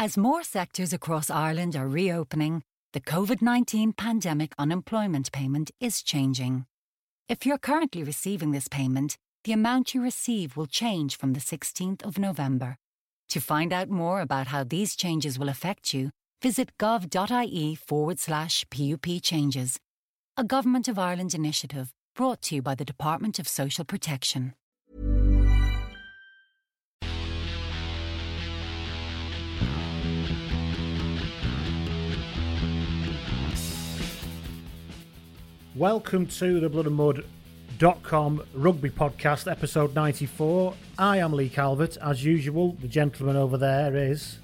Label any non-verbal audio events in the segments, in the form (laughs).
As more sectors across Ireland are reopening, the COVID 19 pandemic unemployment payment is changing. If you're currently receiving this payment, the amount you receive will change from the 16th of November. To find out more about how these changes will affect you, visit gov.ie forward slash PUP changes. A Government of Ireland initiative brought to you by the Department of Social Protection. Welcome to the Blood and Mud.com rugby podcast, episode 94. I am Lee Calvert. As usual, the gentleman over there is.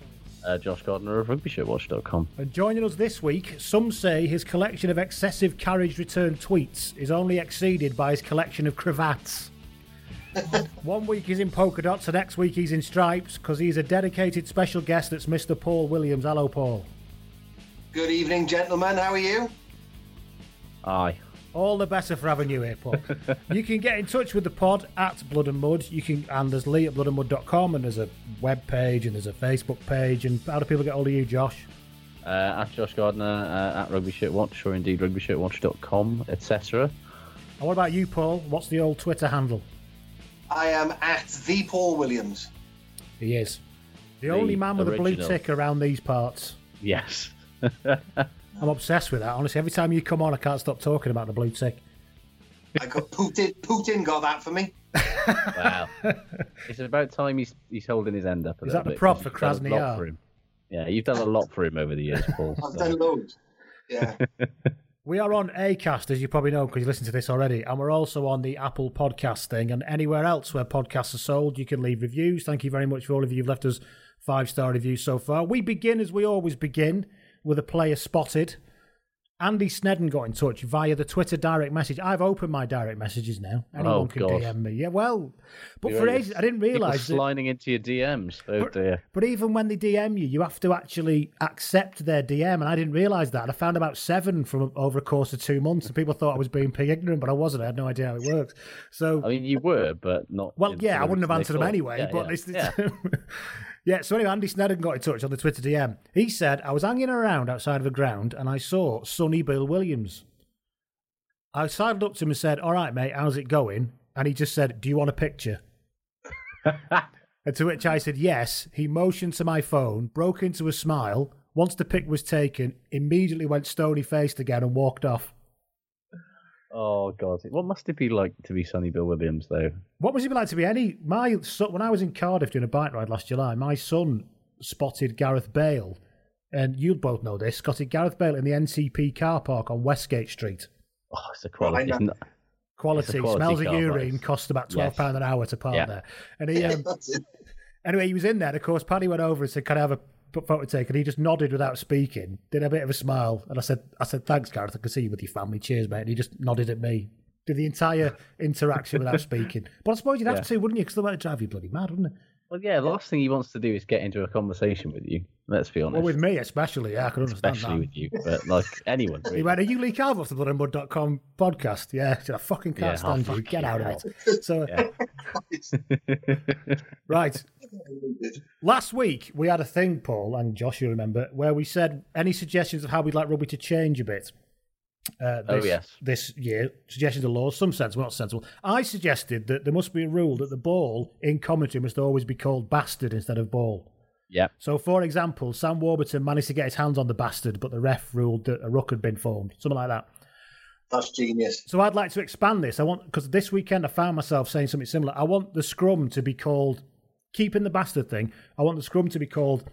Uh, Josh Gardner of RugbyShirtWatch.com. And joining us this week, some say his collection of excessive carriage return tweets is only exceeded by his collection of cravats. (laughs) One week he's in polka dots, the next week he's in stripes because he's a dedicated special guest that's Mr. Paul Williams. Hello, Paul. Good evening, gentlemen. How are you? Aye. All the better for having you here, Paul. (laughs) you can get in touch with the pod at Blood and Mud. You can and there's Lee at bloodandmud.com and there's a web page and there's a Facebook page. And how do people get hold of you, Josh? Uh, at Josh Gardner, uh, at Rugby Shit Watch, or indeed RugbyShirtWatch.com, etc. And what about you, Paul? What's the old Twitter handle? I am at the Paul Williams. He is. The, The only man with a blue tick around these parts. Yes. (laughs) I'm obsessed with that. Honestly, every time you come on, I can't stop talking about the blue tick. I got Putin. Putin got that for me. (laughs) wow. it's about time he's, he's holding his end up a Is that the bit, prop 'cause for you've done a lot Krasnodar? for him. Yeah, you've done a lot for him over the years, Paul. (laughs) I've so- done loads. Yeah. (laughs) We are on Acast, as you probably know, because you listened to this already, and we're also on the Apple Podcast thing, and anywhere else where podcasts are sold, you can leave reviews. Thank you very much for all of you who've left us five star reviews so far. We begin as we always begin with a player spotted. Andy Snedden got in touch via the Twitter direct message. I've opened my direct messages now. Anyone Oh, can God. DM me. Yeah, well, but You're for ages I didn't People realise that. sliding into your DMs. Oh dear. But even when they DM you, you have to actually accept their DM, and I didn't realise that. I found about seven from over a course of two months, and people thought I was being pig ignorant, but I wasn't. I had no idea how it works. So, I mean, you were, but not. well, yeah, I wouldn't have answered them anyway. Yeah, but yeah, it's, yeah. (laughs) yeah. So anyway, Andy Snedden got in touch on the Twitter DM. He said I was hanging around outside of a ground, and I saw Sonny Bill Williams. I sidled up to him and said, "All right, mate, how's it going?" And he just said, "Do you want a picture?" (laughs) And to which I said yes. He motioned to my phone, broke into a smile. Once the pic was taken, immediately went stony faced again and walked off. Oh god, what must it be like to be Sonny Bill Williams though? What was it like to be any? My son, when I was in Cardiff doing a bike ride last July, my son spotted Gareth Bale, and you'll both know this. Spotted Gareth Bale in the NCP car park on Westgate Street. Oh, it's a quality. know. It's not, Quality, quality smells of urine, park. cost about twelve Yes. pound an hour to park Yeah. there. And he, um, (laughs) Anyway, he was in there. And of course, Paddy went over and said, "Can I have a p- photo taken?" He just nodded without speaking, did a bit of a smile, and I said, "I said thanks, Gareth. I can see you with your family. Cheers, mate." And he just nodded at me. Did the entire (laughs) interaction without speaking. But I suppose you'd have Yeah. to, wouldn't you? Because they might drive you bloody mad, wouldn't it? Well, yeah, the last thing he wants to do is get into a conversation with you. Let's be honest. Well, with me especially, yeah, I can understand especially that. with you, but like (laughs) anyone. He Really. went, Are you Lee Calvert off the bloodandmud.com podcast? Yeah. I fucking can't Yeah, stand you. Get out of it. So, (laughs) right. Last week, we had a thing, Paul and Josh, you remember, where we said any suggestions of how we'd like rugby to change a bit. Uh, Oh, this, yes. This year, suggestions of laws, some sensible, not sensible. I suggested that there must be a rule that the ball in commentary must always be called bastard instead of ball. yeah. So, for example, Sam Warburton managed to get his hands on the bastard, but the ref ruled that a ruck had been formed, something like that. That's genius. So, I'd like to expand this. I want because this weekend I found myself saying something similar. I want the scrum to be called keeping the bastard thing. I want the scrum to be called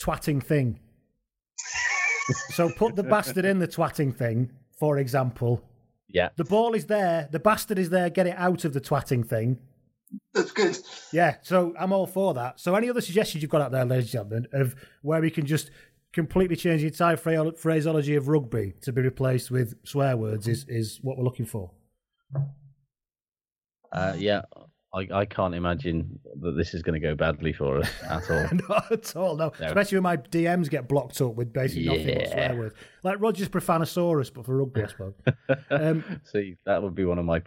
twatting thing. (laughs) so, put the bastard in the twatting thing, for example. Yeah. The ball is there, the bastard is there. Get it out of the twatting thing. That's good. Yeah, so I'm all for that. So, any other suggestions you've got out there, ladies and gentlemen, of where we can just completely change the entire phraseology of rugby to be replaced with swear words is, is what we're looking for. Uh, yeah. I, I can't imagine that this is going to go badly for us (laughs) at all. Not at all, no. No. Especially when my DMs get blocked up with basically nothing but Yeah. swear words. Like Roger's Profanisaurus, but for rugby, I suppose. (laughs) um, See, that would be one of my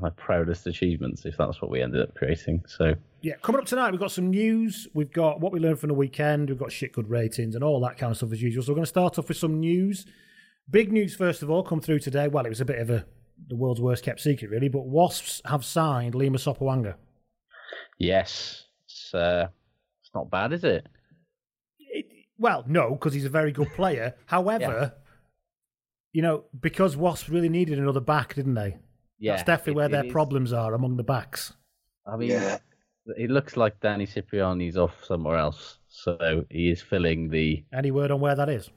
my proudest achievements if that's what we ended up creating. So, yeah, coming up tonight, we've got some news. We've got what we learned from the weekend. We've got shit good ratings and all that kind of stuff as usual. So we're going to start off with some news. Big news, first of all, come through today. Well, it was a bit of a the world's worst kept secret, really, but Wasps have signed Lima Sopoaga. yes, it's, uh, it's not bad, is it? It, well, no, because he's a very good player. (laughs) However, you know, because Wasps really needed another back, didn't they? Yeah. That's definitely it- where it their is- problems are among the backs. I mean, Yeah. it looks like Danny Cipriani's off somewhere else, so he is filling the. Any word on where that is?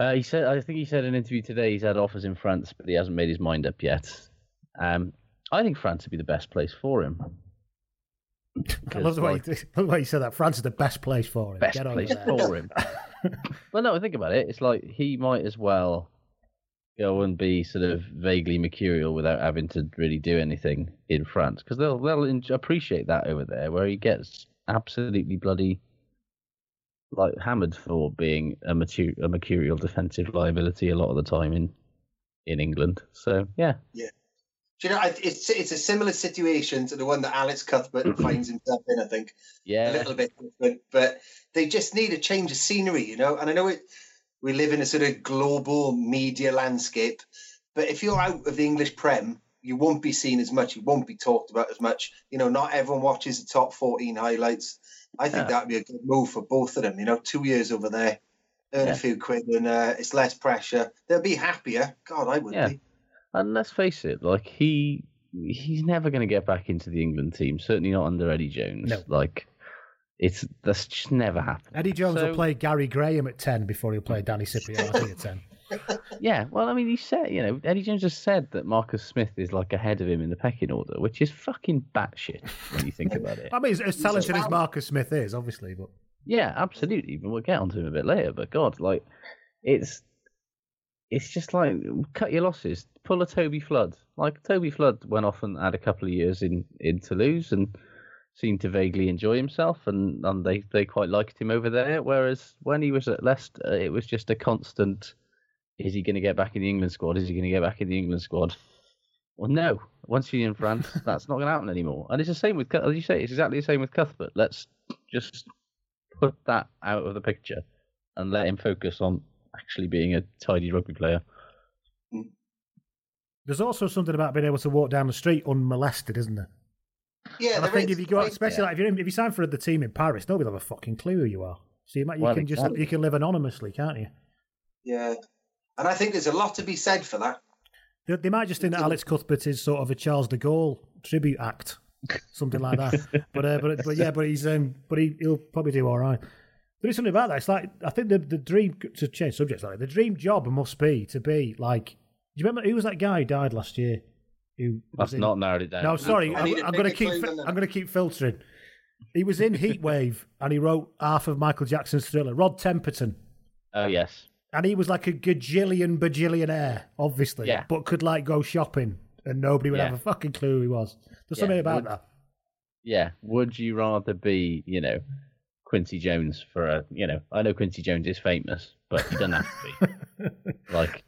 Uh, he said, I think he said in an interview today he's had offers in France, but he hasn't made his mind up yet. Um, I think France would be the best place for him. I love the, way like, you, love the way you said that. France is the best place for him. best Get place for him. (laughs) well, no, think about it. It's like he might as well go and be sort of vaguely mercurial without having to really do anything in France because they'll they'll appreciate that over there where he gets absolutely bloody like hammered for being a mature, a mercurial defensive liability a lot of the time in in England. So yeah, Do you know, it's it's a similar situation to the one that Alex Cuthbert (clears throat) finds himself in. I think yeah, a little bit different, but they just need a change of scenery, you know. And I know it. We live in a sort of global media landscape, but if you're out of the English Prem, you won't be seen as much. You won't be talked about as much. You know, not everyone watches the top 14 highlights. I think Yeah. that'd be a good move for both of them. You know, two years over there, earn Yeah. a few quid, and uh, it's less pressure. They'll be happier. God, I would Yeah. be. And let's face it, like he he's never going to get back into the England team. Certainly not under Eddie Jones. No. Like it's that's just never happened. Eddie Jones So- will play Gary Graham at 10 before he'll play Danny Cipriani, I think, at 10. Yeah, well, I mean, he said, you know, Eddie Jones just said that Marcus Smith is like ahead of him in the pecking order, which is fucking batshit when you think about it. I mean, as, talented as Marcus Smith is, obviously, but Yeah, absolutely. But we'll get onto him a bit later. But God, like, it's it's just like cut your losses. Pull a Toby Flood. Like Toby Flood went off and had a couple of years in in Toulouse and seemed to vaguely enjoy himself, and and they they quite liked him over there. Whereas when he was at Leicester, it was just a constant. Is he going to get back in the England squad? Is he going to get back in the England squad? Well, no. Once you're in France, (laughs) that's not going to happen anymore. And it's the same with, as you say, it's exactly the same with Cuthbert. Let's just put that out of the picture and let him focus on actually being a tidy rugby player. there's also something about being able to walk down the street unmolested, isn't there? Yeah, And I think is. if you go out, I- especially like if, you're if you sign for the team in Paris, nobody will have a fucking clue who you are. So you, might, you Well, can just exactly. you can live anonymously, can't you? Yeah, and I think there's a lot to be said for that. They, they might just think that Alex Cuthbert is sort of a Charles de Gaulle tribute act, something like that. (laughs) but uh, but but yeah, but he's um, but he, he'll probably do all right. There is something about that. It's like I think the the dream to change subjects like the dream job must be to be like. Do you remember who was that guy who died last year? Who was That's in- not narrowed it down. No, sorry, I I'm, need a I'm going to keep. fi- I'm going to keep filtering. He was in Heatwave and he wrote half of Michael Jackson's Thriller. Rod Temperton, Oh, yes. And he was like a gajillion bajillionaire, obviously, Yeah. but could like go shopping and nobody would Yeah. have a fucking clue who he was. There's Yeah, something about would- that. Yeah. Would you rather be, you know, Quincy Jones for a, you know, I know Quincy Jones is famous, but he doesn't have to be. (laughs) like,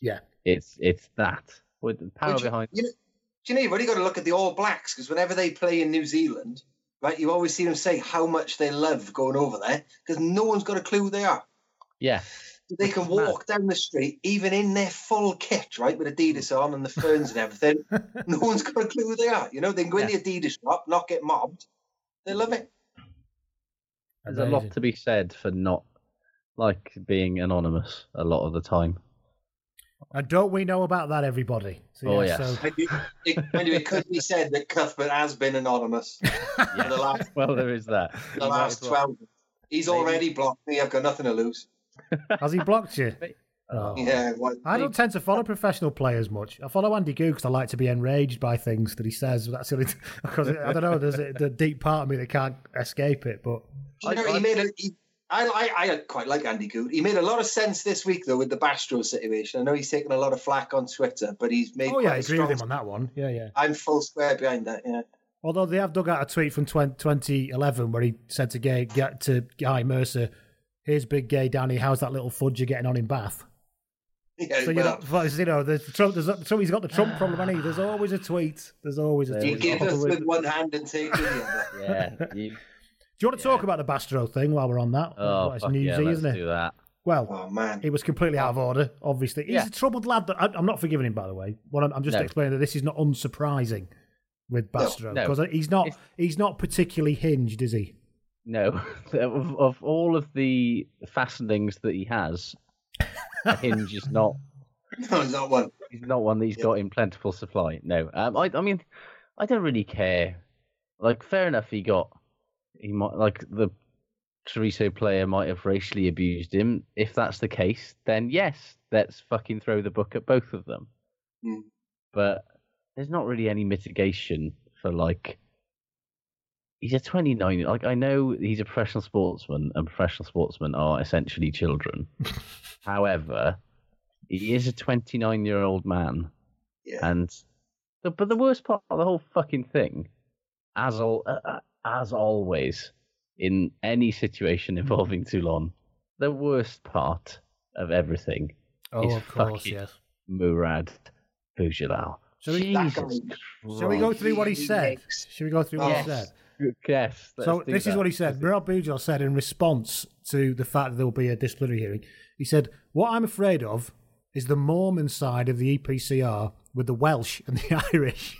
Yeah. it's it's that with the power Would you- behind. You know, do you know, you've only got to look at the All Blacks because whenever they play in New Zealand, right, you always see them say how much they love going over there because no one's got a clue who they are. Yeah. They can walk down the street, even in their full kit, right, with Adidas on and the ferns and everything. (laughs) no one's got a clue who they are. You know, they can go in the Adidas shop, not get mobbed. They love it. There's a lot to be said for not like being anonymous a lot of the time. And don't we know about that, everybody? So, Oh, yeah, yes. so- Mind it, mind it could be said that Cuthbert has been anonymous (laughs) for the last, Well, there is that. the You last as well- 12. He's Maybe- already blocked me. I've got nothing to lose. Has he blocked you? (laughs) Oh. Yeah, what, I don't tend to follow professional players much. I follow Andy Goode because I like to be enraged by things that he says. That's the only because (laughs) I don't know. There's a, the deep part of me that can't escape it. But you know, I- he made a. He, I, I, I quite like Andy Goode. He made a lot of sense this week though with the Bastareaud situation. I know he's taken a lot of flack on Twitter, but he's made. oh yeah, quite I a agree with him on that one. Yeah, yeah. I'm full square behind that. Yeah. Although they have dug out a tweet from 20, 2011 where he said to Gay, get to Guy Mercer, "Here's Big Gay Danny. How's that little fudge you're getting on in Bath?" (laughs) Yeah, So you well, know, but, you know, there's Trump. There's, Trump, he's got the Trump problem, and he there's always a tweet. There's always a There tweet. we gives go. us with one hand and takes with the other. Yeah. You, Do you want to talk about the Bastareaud thing while we're on that? oh, Well, it's newsy, yeah, let's isn't it? do that. Well, Oh man. He was completely out of order, obviously. He's Yeah. a troubled lad. That, I, I'm not forgiving him, by the way. What I'm, I'm just No. explaining that this is not unsurprising with Bastareaud no. because he's not It's- he's not particularly hinged, is he? No, (laughs) of, of all of the fastenings that he has, a hinge is not (laughs) No, it's not one. He's not one that he's got in plentiful supply. No, um, I, I mean, I don't really care. Like, fair enough, he got, he might like the Treviso player might have racially abused him. If that's the case, then yes, let's fucking throw the book at both of them. Hmm. But there's not really any mitigation for like. He's a 29. Like I know he's a professional sportsman, and professional sportsmen are essentially children. (laughs) However, he is a 29 year old man, Yeah. and the, but the worst part of the whole fucking thing, as al, uh, uh, as always, in any situation involving Toulon, the worst part of everything Oh, is of course, fucking yes. Mourad Boudjellal. Shall we- That Jesus guy- Shall we go through what he said? Shall we go through what he said? Yes. So let's do this is what he said. Mourad Boudjellal said in response to the fact that there will be a disciplinary hearing. He said, "What I'm afraid of is the Mormon side of the EPCR with the Welsh and the (laughs) Irish.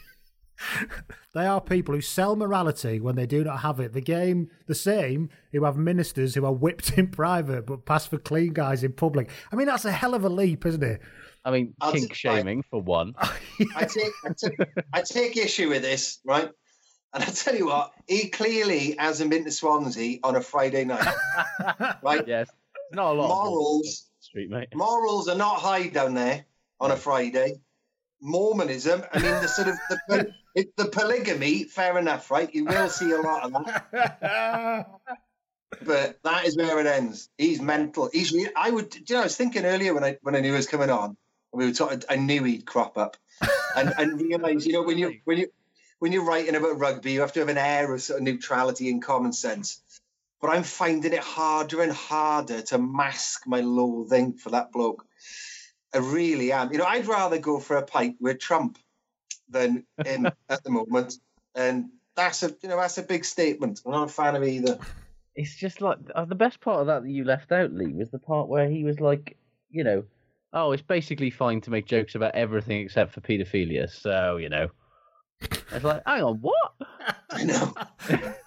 (laughs) they are people who sell morality when they do not have it. The game, the same, who have ministers who are whipped (laughs) in private but pass for clean guys in public. I mean, that's a hell of a leap, isn't it? I mean, I'll kink just- right. shaming for one. I take, I take I take issue with this, right? And I tell you what, he clearly hasn't been to Swansea on a Friday night, (laughs) right? yes, not a lot. Morals. balls on the street, mate. Morals are not high down there on a Friday. Mormonism, I mean, the sort of the, (laughs) the polygamy, fair enough, right? You will see a lot of that, (laughs) but that is where it ends. He's mental. He's. Re- I would. You know, I was thinking earlier when I when I knew he was coming on. We were talking. I knew he'd crop up, and and realize, you know, when you when you when you're writing about rugby, you have to have an air of sort of neutrality and common sense. But I'm finding it harder and harder to mask my loathing for that bloke. I really am. You know, I'd rather go for a pint with Trump than him (laughs) at the moment, and that's a you know that's a big statement. I'm not a fan of either. It's just like uh, the best part of that that you left out, Lee, was the part where he was like, you know, oh, it's basically fine to make jokes about everything except for paedophilia. So you know, it's like, hang on, what? I know.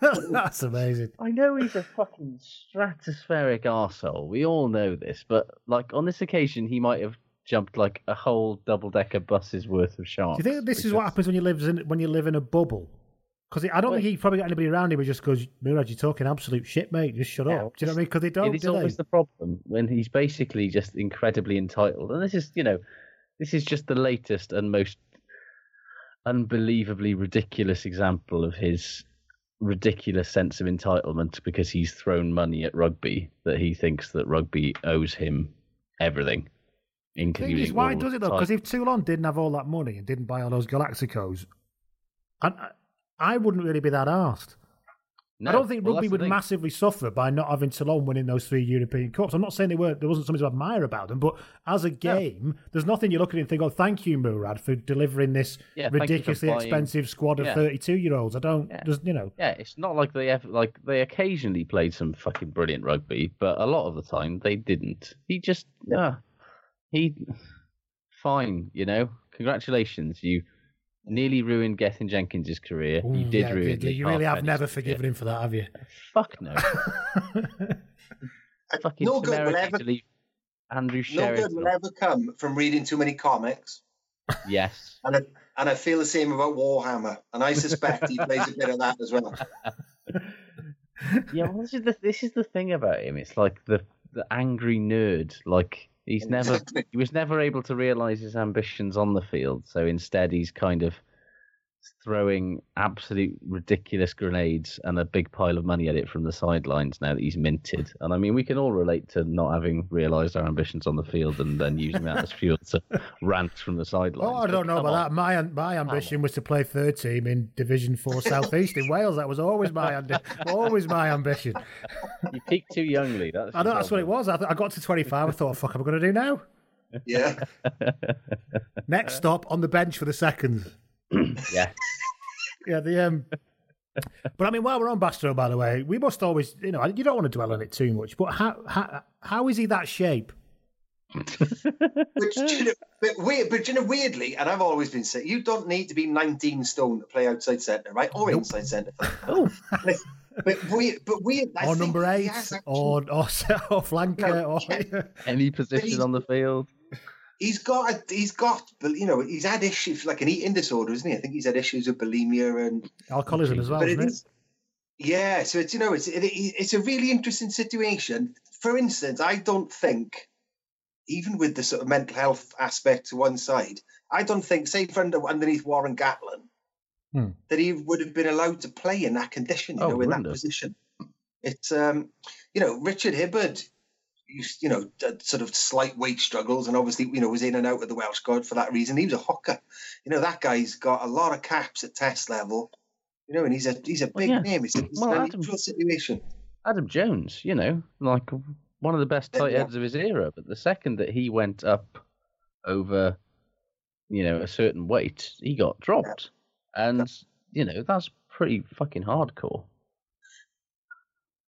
(laughs) that's amazing. I know he's a fucking stratospheric arsehole. We all know this, but like on this occasion, he might have jumped like a whole double decker bus's worth of sharks. Do you think this is what happens when you live in when you live in a bubble? Because I don't think he probably got anybody around him who just goes, "Mourad, you're talking absolute shit, mate. Just shut Yeah, up." Do you know what I mean? Because they don't. it is do they? always the problem when he's basically just incredibly entitled, and this is, you know, this is just the latest and most unbelievably ridiculous example of his ridiculous sense of entitlement because he's thrown money at rugby that he thinks that rugby owes him everything. thing Including is, why does it though? Because if Toulon didn't have all that money and didn't buy all those Galacticos, and I wouldn't really be that asked. No, I don't think well, rugby would massively suffer by not having Toulon winning those three European Cups. I'm not saying they weren't, there wasn't something to admire about them, but as a game, there's nothing you look at and think, oh, thank you, Mourad, for delivering this Yeah, thank you for ridiculously expensive squad of Yeah. 32 year olds. I don't, Yeah. there's, you know, Yeah, it's not like they ever like they occasionally played some fucking brilliant rugby, but a lot of the time they didn't. He just uh, he fine, you know. Congratulations, you nearly ruined Gethin Jenkins' career. you did yeah, ruin. you, you really have Halfpenny's never career. forgiven him for that, have you? Fuck no. (laughs) fucking no good will ever to leave Andrew no good will ever come from reading too many comics. Yes. (laughs) And I, and I feel the same about Warhammer, and I suspect he plays a bit of that as well. (laughs) Yeah, well, this is the this is the thing about him. It's like the the angry nerd. Like he's never he was never able to realize his ambitions on the field. So instead, he's kind of throwing absolute ridiculous grenades and a big pile of money at it from the sidelines now that he's minted. And I mean, we can all relate to not having realized our ambitions on the field and then using that as fuel to (laughs) rant from the sidelines. Oh, I don't know about on. that. My my ambition was to play third team in Division Four South East in Wales. That was always my ambi- always my ambition. You peaked too youngly. That's I know the that's what it was. I, th- I got to 25. I thought, fuck, am I going to do now? Yeah. (laughs) Next stop on the bench for the seconds. (clears throat) Yeah. Yeah, the um. But I mean, while we're on Bastareaud, by the way, we must always, you know, you don't want to dwell on it too much. But how how how is he that shape? Which, you know, but weird, but you know, weirdly, and I've always been saying, you don't need to be 19 stone to play outside centre, right? Or inside centre. (laughs) Oh, But, but weird, but weird. I or number eight, has actually- or or, (laughs) or flanker, No, or (laughs) any position on the field. He's got, a, he's got, you know, he's had issues like an eating disorder, isn't he? I think he's had issues with bulimia and alcoholism as well, but it isn't it? is, yeah. So it's you know, it's it, it's a really interesting situation. For instance, I don't think, even with the sort of mental health aspect to one side, I don't think, say, for under, underneath Warren Gatland, Hmm. that he would have been allowed to play in that condition, you Oh, know, in that wouldn't position. It's um, you know, Richard Hibbard. You know, sort of slight weight struggles, and obviously, you know, was in and out of the Welsh squad for that reason. He was a hooker. You know, that guy's got a lot of caps at Test level. You know, and he's a he's a Well, big yeah. name. It's, it's Well, an Adam- unusual situation. Adam Jones, you know, like one of the best tight ends of his era. But the second that he went up over, you know, a certain weight, he got dropped. And, you know, that's pretty fucking hardcore.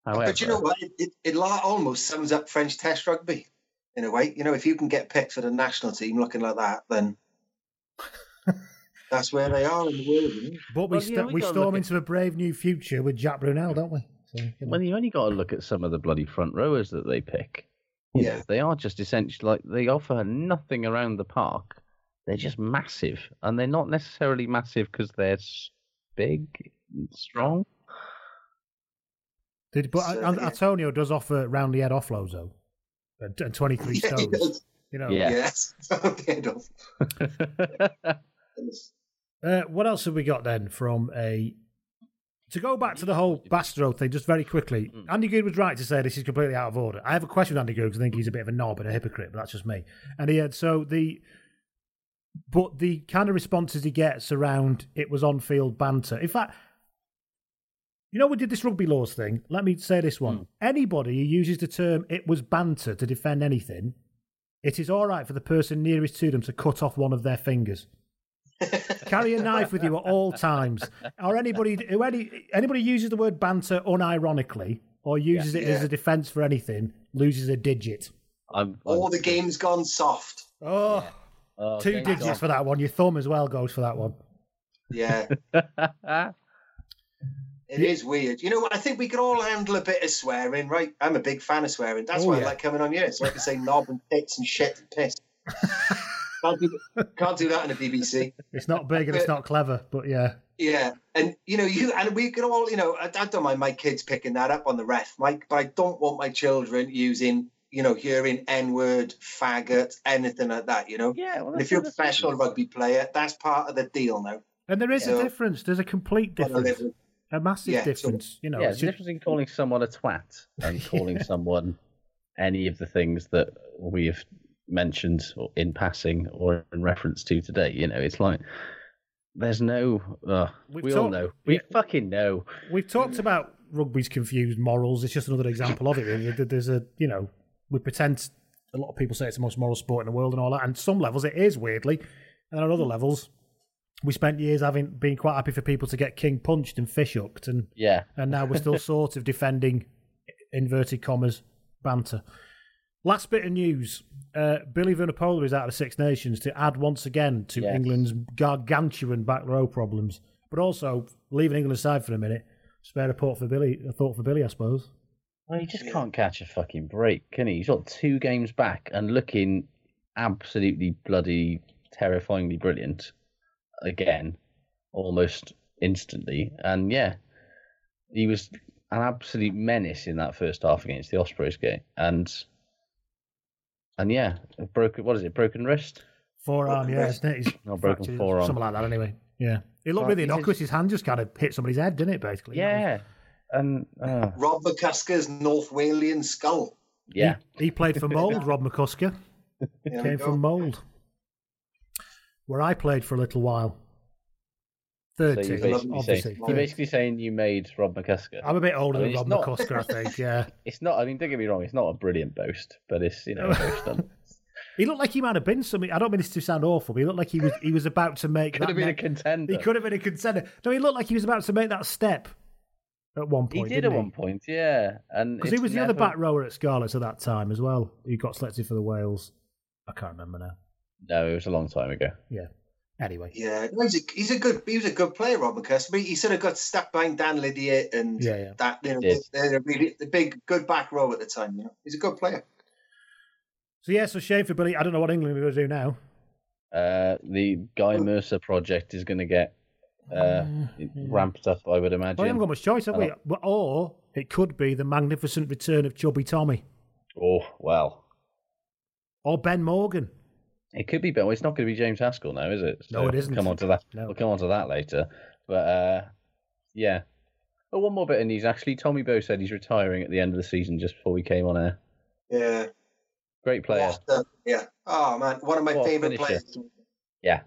However, But you know what? It, it, it almost sums up French Test rugby in a way. You know, if you can get picked for the national team looking like that, then that's where they are in the world. You know? But we Well, you know, we we storm look at- into a brave new future with Jacques Brunel, don't we? So, you know. Well, you only got to look at some of the bloody front rowers that they pick. You Yeah. know, they are just essentially like they offer nothing around the park. They're just massive, and they're not necessarily massive because they're big, and strong. Did, but So, An- yeah. Atonio does offer round the head offloads though, and, and twenty three (laughs) Yeah, he stones. does. You know. Yeah. Yes. (laughs) Okay, Dolph. (laughs) Uh, what else have we got then from a? To go back to the whole Bastareaud thing, just very quickly, Mm. Andy Goode was right to say this is completely out of order. I have a question, with Andy Goode, because I think he's a bit of a knob and a hypocrite, but that's just me. And he had so the, but the kind of responses he gets around it was on field banter. In fact, you know, we did this rugby laws thing. Let me say this one: hmm. anybody who uses the term "it was banter" to defend anything, it is all right for the person nearest to them to cut off one of their fingers. (laughs) Carry a knife with you at all times. Or anybody who any anybody uses the word banter unironically or uses it as a defence for anything loses a digit. I'm, I'm- the game's gone soft. Oh, oh, two thank digits God. for that one. Your thumb as well goes for that one. Yeah. (laughs) It is weird. You know what? I think we can all handle a bit of swearing, right? I'm a big fan of swearing. That's Oh, why yeah. I like coming on here, so I can say knob and tits and shit and piss. (laughs) can't, do, can't do that in the BBC. It's not big and it's not clever, but yeah. Yeah, and you know, you and we can all, you know, I, I don't mind my kids picking that up on the ref, Mike, but I don't want my children using, you know, hearing N word, faggot, anything like that. You know, Yeah, well, and if you're a professional rugby player, that's part of the deal now. And there is Yeah. a difference. There's a complete What I difference. With. A massive Yeah, so- difference. You know, yeah, it's there's a just- difference in calling someone a twat and calling (laughs) someone any of the things that we have mentioned or in passing or in reference to today. You know, it's like there's no. Uh, We've we all know. We yeah. fucking know. We've talked about rugby's confused morals. It's just another example of it. There's a, you know, we pretend a lot of people say it's the most moral sport in the world and all that. And some levels it is weirdly, and on other levels, we spent years having been quite happy for people to get king punched and fish hooked, and Yeah. and now we're still (laughs) sort of defending inverted commas banter. Last bit of news: uh, Billy Vunipola is out of the Six Nations to add once again to Yes. England's gargantuan back row problems, but also leaving England aside for a minute. Spare a thought for Billy. A thought for Billy, I suppose. Well, he just can't catch a fucking break, can he? He's got two games back and looking absolutely bloody terrifyingly brilliant again, almost instantly. And yeah, he was an absolute menace in that first half against the Ospreys game. And and yeah, a broken what is it? Broken wrist? Forearm, Broken yeah, wrist. isn't it? He's No, broken forearm. something like that. Anyway, yeah. It looked Well, really he's innocuous. His hand just kind of hit somebody's head, didn't it? Basically. Yeah. And uh, Rob McCuskers North Walian skull. yeah. He, he played for Mold, (laughs) Rob McCusker. Came from Mold, where I played for a little while. Third So team, obviously. saying, you're basically saying you made Rob McCusker. I'm a bit older I than Rob not- McCusker, I think. Yeah, (laughs) It's not. I mean, don't get me wrong. It's not a brilliant boast, but it's you know (laughs) a boast on. he looked like he might have been something. I don't mean this to sound awful, but he looked like he was he was about to make Could have been a contender. he could have been a contender. No, he looked like he was about to make that step at one He point. did didn't at one point, yeah. And because he was the other back rower at Scarlets at that time as well. He got selected for the Wales. I can't remember now. No, it was a long time ago. Yeah. Anyway. Yeah, no, he's a, he's a good he was a good player, Rob McCusker. But he sort of got stuck behind Dan Lydiate and Yeah, yeah. that you know Yes. they're a really the big good back row at the time. You know, he's a good player. So yeah, so shame for Billy. I don't know what England are going to do now. Uh, the Guy Mercer project is going to get uh, ramped up, I would imagine. Well, we haven't got much choice, have we? Or it could be the magnificent return of Chubby Tommy Oh well, or Ben Morgan. It could be, but it's not going to be James Haskell now, is it? No, it isn't. We'll come on to that. No. We'll come on to that later. But uh, yeah. Oh, one more bit of news. Actually, Tommy Bowe said he's retiring at the end of the season, just before we came on air. Yeah, Great player. What a- yeah. Oh man, one of my What favorite players. Yeah,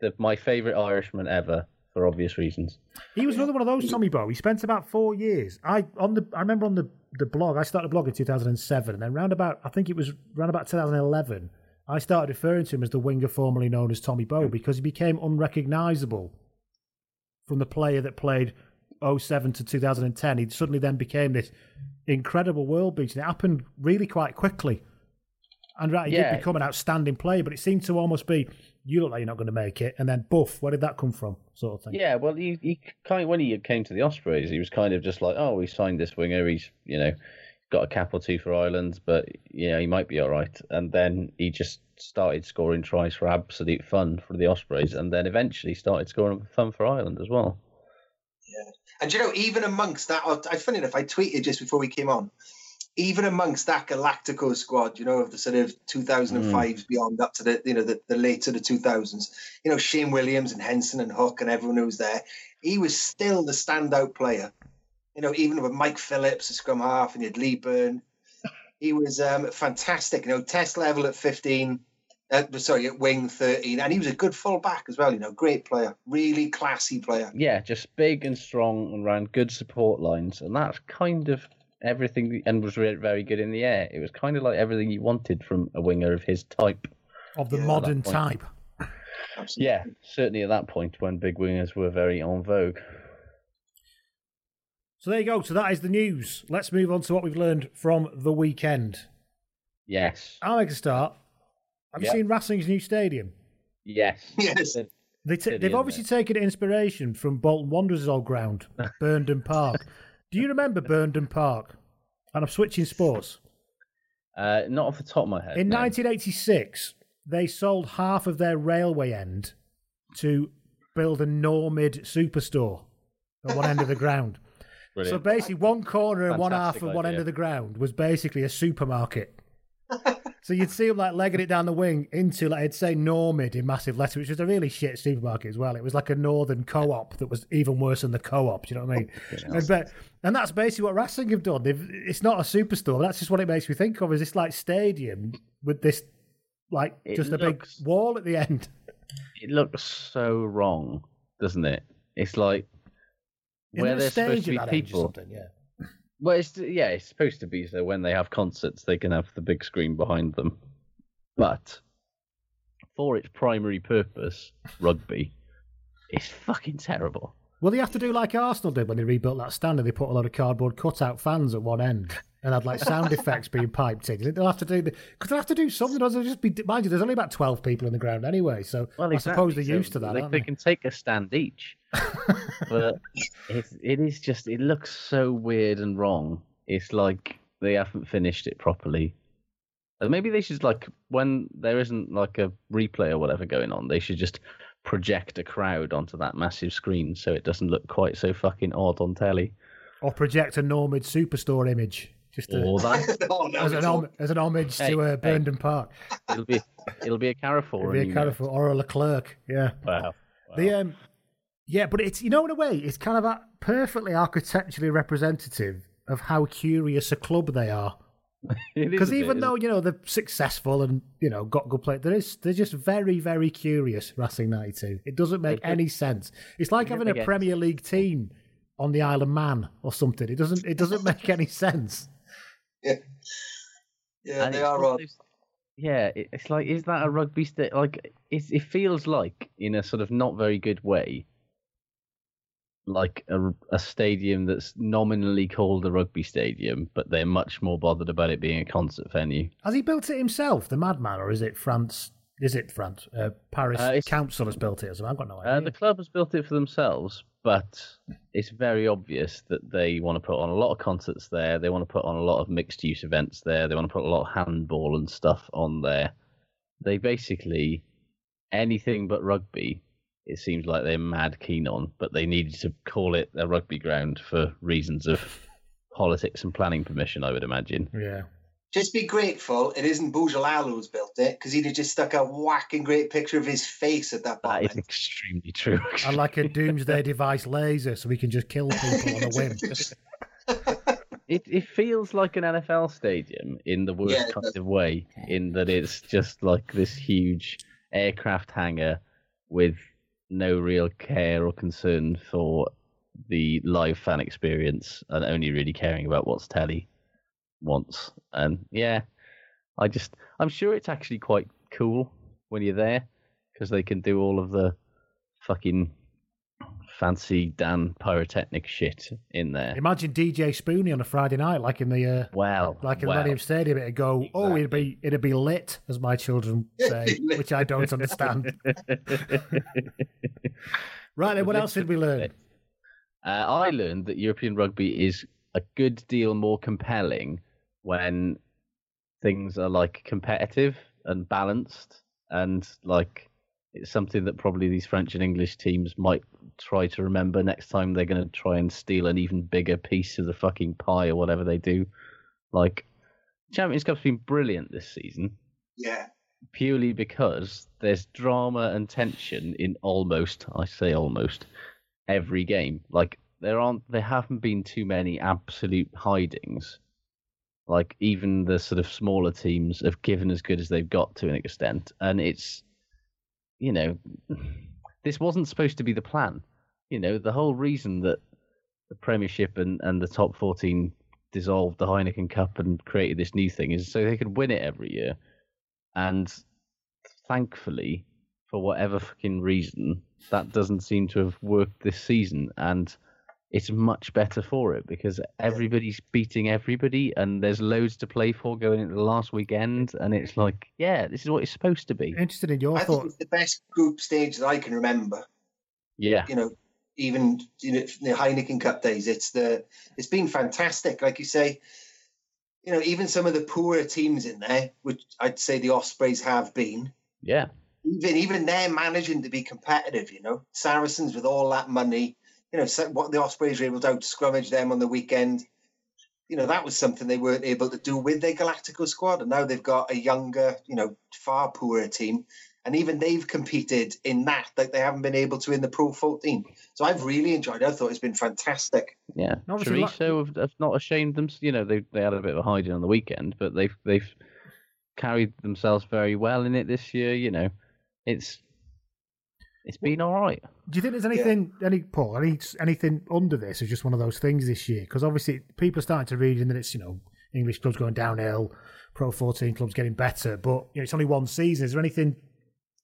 the, my favourite Irishman ever, for obvious reasons. He was another one of those Tommy Bowe. He spent about four years. I on the I remember on the, the blog. I started a blog in two thousand and seven, and then round about I think it was round about two thousand and eleven. I started referring to him as the winger formerly known as Tommy Bowe because he became unrecognisable from the player that played 07 to 2010. He suddenly then became this incredible world beater. It happened really quite quickly. And right, he Yeah. did become an outstanding player, but it seemed to almost be, you look like you're not going to make it. And then, buff, where did that come from? Sort of thing. Yeah, well, he, he kind of, when he came to the Ospreys, he was kind of just like, oh, we signed this winger. He's you know got a cap or two for Ireland, but you know he might be all right. And then he just started scoring tries for absolute fun for the Ospreys, and then eventually started scoring fun for Ireland as well. Yeah, and you know, even amongst that, I funny enough, I tweeted just before we came on. Even amongst that Galactico squad, you know, of the sort of 2005s mm. beyond up to the, you know, the, the late to the 2000s, you know, Shane Williams and Henson and Hook and everyone who was there, he was still the standout player. You know, even with Mike Phillips, the scrum half, and you had Lee Byrne, he was um, fantastic. You know, test level at 15, uh, sorry, at wing 13, and he was a good fullback as well. You know, great player, really classy player. Yeah, just big and strong and ran good support lines, and that's kind of everything. And was re- very good in the air. It was kind of like everything you wanted from a winger of his type. Of the Yeah, modern type. Absolutely. Yeah, certainly at that point when big wingers were very en vogue. So there you go. So that is the news. Let's move on to what we've learned from the weekend. Yes, I'll make a start. Have Yeah. you seen Racing's new stadium? yes, Yes. They t- they've isn't obviously it? taken inspiration from Bolton Wanderers' old ground, (laughs) Burnden Park. Do you remember Burnden Park? And I'm switching sports. Uh, not off the top of my head. In no. 1986, they sold half of their railway end to build a Normid superstore at one end of the ground. So basically, one corner and one half Fantastic of one end of the ground was basically a supermarket. (laughs) so you'd see them like legging it down the wing into like I'd say Normid in massive letters, which was a really shit supermarket as well. It was like a northern co-op that was even worse than the co-op. Do you know what I mean? (laughs) and, but, and that's basically what Racing have done. They've, it's not a superstore. But that's just what it makes me think of. Is this like stadium with this like It just a big wall at the end? it looks so wrong. doesn't it? It's like Isn't where there's supposed to be that age or people. Yeah. Well, it's yeah, it's supposed to be so when they have concerts, they can have the big screen behind them. But for its primary purpose, rugby, it's fucking terrible. Well, they have to do like Arsenal did when they rebuilt that stand and they put a lot of cardboard cutout fans at one end and had like sound (laughs) effects being piped in. They'll have to do the because they'll have to do something. They'll just be mind you. There's only about twelve people in the ground anyway, so Well, I suppose they're so used to that. They, they can take a stand each, (laughs) but it's, it is just it looks so weird and wrong. It's like they haven't finished it properly. And maybe they should like when there isn't like a replay or whatever going on, they should just project a crowd onto that massive screen so it doesn't look quite so fucking odd on telly. Or project a Normid Superstore image just to, Or that (laughs) oh, no, as, an it's as an homage Hey, to uh, hey. Park. it'll be it'll be a Carrefour. It'd be a you kind know. of or a Leclerc. Yeah. Wow. The um, yeah, but it's you know in a way it's kind of a perfectly architecturally representative of how curious a club they are. (laughs) It is Because a bit, even though you know they're successful and you know got good play, there is they're just very very curious. Racing ninety two. It doesn't make They- any sense. It's like they having a get- Premier League team on the Isle of Man or something. It doesn't it doesn't make any (laughs) sense. Yeah, yeah And they are one odd. Yeah, it's like, is that a rugby sta Like, it's, it feels like, in a sort of not very good way, like a, a stadium that's nominally called a rugby stadium, but they're much more bothered about it being a concert venue. Has he built it himself, the madman, or is it France? Is it France? Uh, Paris Uh, Council has built it. or something? I've got no idea. Uh, the club has built it for themselves, but it's very obvious that they want to put on a lot of concerts there. They want to put on a lot of mixed use events there. They want to put a lot of handball and stuff on there. They basically anything but rugby. It seems like they're mad keen on, but they needed to call it a rugby ground for reasons of (laughs) politics and planning permission. I would imagine. yeah. Just be grateful it isn't Boudjellal who's built it because he'd have just stuck a whacking great picture of his face at that That point. is extremely true. I like a (laughs) doomsday device laser so we can just kill people on a (laughs) whim. It it feels like an NFL stadium in the worst Yeah, kind does. of way, in that it's just like this huge aircraft hangar with no real care or concern for the live fan experience and only really caring about what's telly wants. And yeah, I just I'm sure it's actually quite cool when you're there because they can do all of the fucking fancy Dan pyrotechnic shit in there. Imagine DJ Spoony on a Friday night, like in the uh, Well, like in well. the Millennium Stadium. It'd go, oh, it'd be it'd be lit, as my children say, (laughs) which I don't understand. (laughs) Right then, what else did we learn? Uh, I learned that European rugby is a good deal more compelling when things are like competitive and balanced, and like it's something that probably these French and English teams might try to remember next time they're going to try and steal an even bigger piece of the fucking pie or whatever they do. Like Champions Cup's been brilliant this season yeah. purely because there's drama and tension in almost I say almost every game. Like there aren't there haven't been too many absolute hidings. Like even the sort of smaller teams have given as good as they've got to an extent. And it's you know this wasn't supposed to be the plan. You know, the whole reason that the Premiership and, and the top fourteen dissolved the Heineken Cup and created this new thing is so they could win it every year. And thankfully, for whatever fucking reason, that doesn't seem to have worked this season. And it's much better for it because everybody's beating everybody and there's loads to play for going into the last weekend. And it's like, yeah, this is what it's supposed to be. I'm Interested in your I think it's the best group stage that I can remember. Yeah. You know, even you know, the Heineken Cup days. It's the it's been fantastic. Like you say, you know, even some of the poorer teams in there, which I'd say the Ospreys have been, Yeah. even even they're managing to be competitive. You know, Saracens with all that money. You know, so what the Ospreys were able to out scrummage them on the weekend. You know, that was something they weren't able to do with their Galactico squad, and now they've got a younger, you know, far poorer team, and even they've competed in that that they haven't been able to in the Pro 14. So I've really enjoyed it. I thought it's been fantastic. Yeah, Obviously, like- Treviso have, have not ashamed them. You know, they they had a bit of a hiding on the weekend, but they've they've carried themselves very well in it this year. You know, it's It's been all right. Do you think there's anything, any Paul, any anything under this, is just one of those things this year? Because obviously people are starting to read, and that it's you know English clubs going downhill, Pro 14 clubs getting better, but you know, it's only one season. Is there anything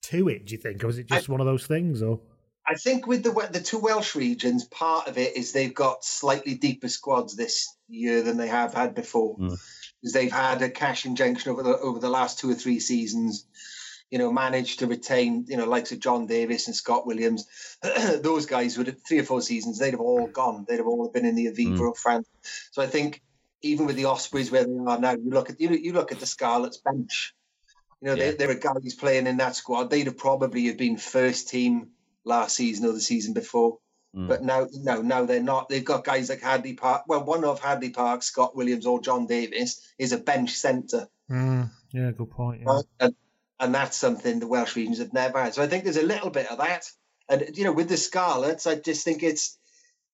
to it? Do you think, or is it just I, one of those things? Or I think with the the two Welsh regions, part of it is they've got slightly deeper squads this year than they have had before, Mm. because they've had a cash injection over the over the last two or three seasons. You know, managed to retain you know likes of Jon Davies and Scott Williams. (clears throat) Those guys would have three or four seasons. They'd have all gone. They'd have all been in the Aviva Mm. or France. So I think even with the Ospreys where they are now, you look at you, you look at the Scarlets bench. You know, Yeah. they, there are guys playing in that squad. They'd have probably have been first team last season or the season before. Mm. But now, no, now they're not. They've got guys like Hadleigh Parkes. Well, one of Hadleigh Parkes, Scott Williams, or Jon Davies is a bench centre, Mm, yeah, good point. Yeah. right? and and that's something the Welsh regions have never had. So I think there's a little bit of that. And you know, with the Scarlets, I just think it's,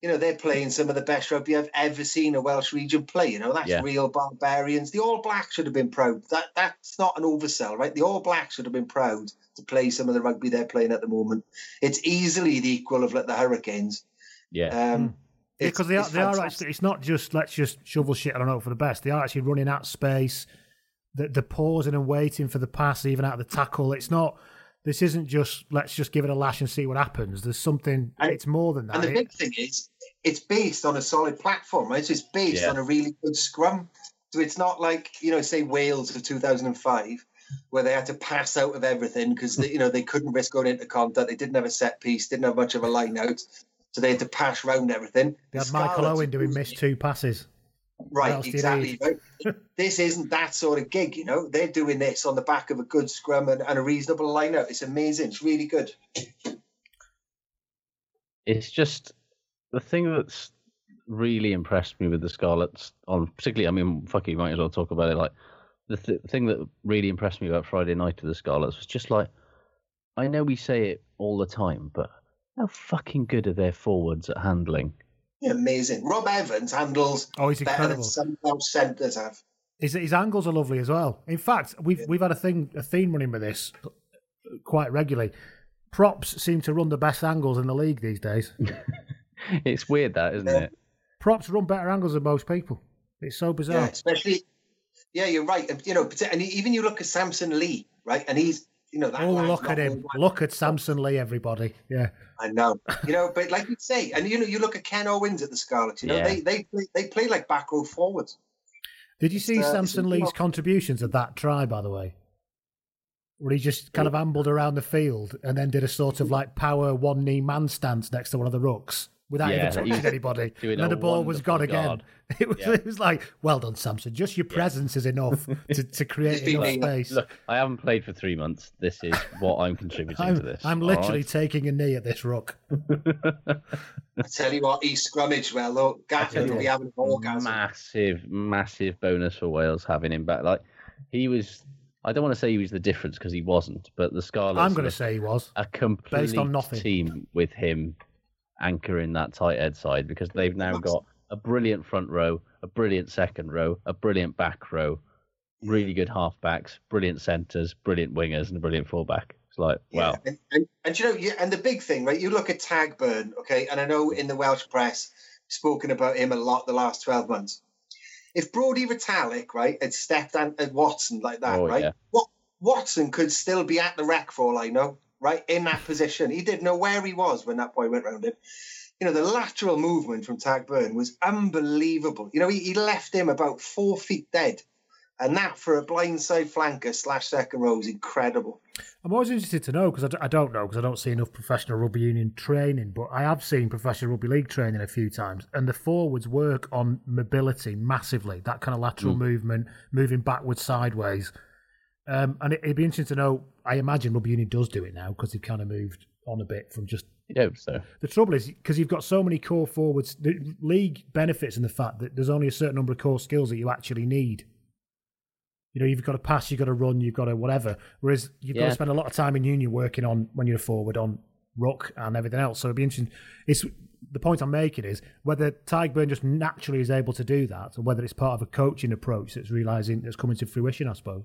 you know, they're playing some of the best rugby I've ever seen a Welsh region play. You know, that's Yeah. real barbarians. The All Blacks should have been proud. That that's not an oversell, right? The All Blacks should have been proud to play some of the rugby they're playing at the moment. It's easily the equal of like the Hurricanes. Yeah. Um, Yeah, it's- because they are, it's they are actually. It's not just let's just shovel shit. I don't know for the best. They are actually running out space. The the pausing and waiting for the pass, even out of the tackle. It's not. This isn't just let's just give it a lash and see what happens. There's something. And- it's more than that. And the big thing is, it's based on a solid platform, right? So it's based Yeah. on a really good scrum. So it's not like you know, say Wales of 2005, where they had to pass out of everything because you know they couldn't risk going into contact. They didn't have a set piece, didn't have much of a line out, so they had to pass round everything. they had The Michael Scarlets Owen doing are- missed (laughs) two passes. Right, else do you exactly. Right? (laughs) this isn't that sort of gig, you know. They're doing this on the back of a good scrum and, and a reasonable line out. It's amazing. It's really good. it's just the thing that's really impressed me with the Scarlets on particularly I mean fuck it, you might as well talk about it like the th- thing that really impressed me about Friday night with the Scarlets was just like I know we say it all the time but how fucking good are their forwards at handling Amazing. Rob Evans handles Oh, he's better incredible. than some Welsh centres have. His, his angles are lovely as well. In fact, we've we've had a thing a theme running with this quite regularly. Props seem to run the best angles in the league these days. (laughs) it's weird that isn't Yeah. it Props run better angles than most people. It's so bizarre. Yeah, especially. Yeah, you're right. And, You know, and even you look at Samson Lee, right? And he's, you know, that Oh, look at him! Look at Samson Lee, everybody. Yeah, I know, you know, but like you say, and you know, you look at Ken Owens at the Scarlet. You know, Yeah. they they play, they play like back row forwards. Did you see uh, Samson Lee's well- contributions at that try, by the way? Where he just kind of ambled around the field and then did a sort of like power one knee man stance next to one of the rooks without Yeah, even touching anybody. And the ball was wonderful gone again. (laughs) It was, Yeah. it was like, well done, Samson. Just your presence is enough (laughs) to, to create Just enough me. space. look I haven't played for three months this is what I'm contributing to I'm, this I'm literally right? taking a knee at this rook. (laughs) I tell you what, he scrummaged well. look, Gaffin will be having an orgasm. massive, massive bonus for Wales having him back. Like he was, I don't want to say he was the difference because he wasn't, but the Scarlets. I'm going to say he was. a complete nothing. team with him anchoring that tight head side because they've now got a brilliant front row, a brilliant second row, a brilliant back row, really good halfbacks, brilliant centres, brilliant wingers, and a brilliant fullback. It's like Yeah, wow, and, and, and you know, you, and the big thing, right? You look at Tadhg Beirne, okay, and I know in the Welsh press, spoken about him a lot the last twelve months. If Brodie Retallick, right, had stepped at Watson like that, Oh, right, yeah. what Watson could still be at the wreck for all I know, right, in that position. He didn't know where he was when that boy went round him. You know, the lateral movement from Tadhg Beirne was unbelievable. You know, he, he left him about four feet dead. And that for a blindside flanker slash second row is incredible. I'm always interested to know because I, d- I don't know because I don't see enough professional rugby union training, but I have seen professional rugby league training a few times, and the forwards work on mobility massively. That kind of lateral movement, moving backwards, sideways, um, and it, it'd be interesting to know. I imagine rugby union does do it now because they've kind of moved on a bit from just. you know, so The trouble is because you've got so many core forwards. The league benefits in the fact that there's only a certain number of core skills that you actually need. You know, you've got to pass, you've got to run, you've got to whatever. Whereas you've got to spend a lot of time in union working on when you're a forward on ruck and everything else. So it'd be interesting. It's the point I'm making is whether Tadhg Beirne just naturally is able to do that, or whether it's part of a coaching approach that's realizing that's coming to fruition. I suppose.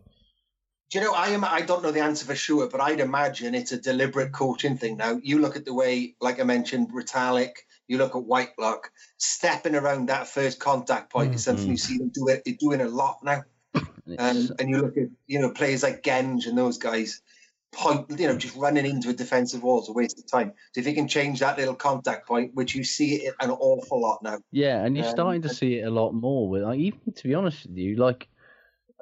Do you know? I am. I don't know the answer for sure, but I'd imagine it's a deliberate coaching thing. Now you look at the way, like I mentioned, Retallick. You look at Whitelock stepping around that first contact point is something you see them do it doing a lot now. (coughs) Um, and you look at you know players like Genge and those guys point you know just running into a defensive wall is a waste of time. So if you can change that little contact point, which you see it an awful lot now. Yeah, and you're Um, starting to see it a lot more. With like, even to be honest with you, like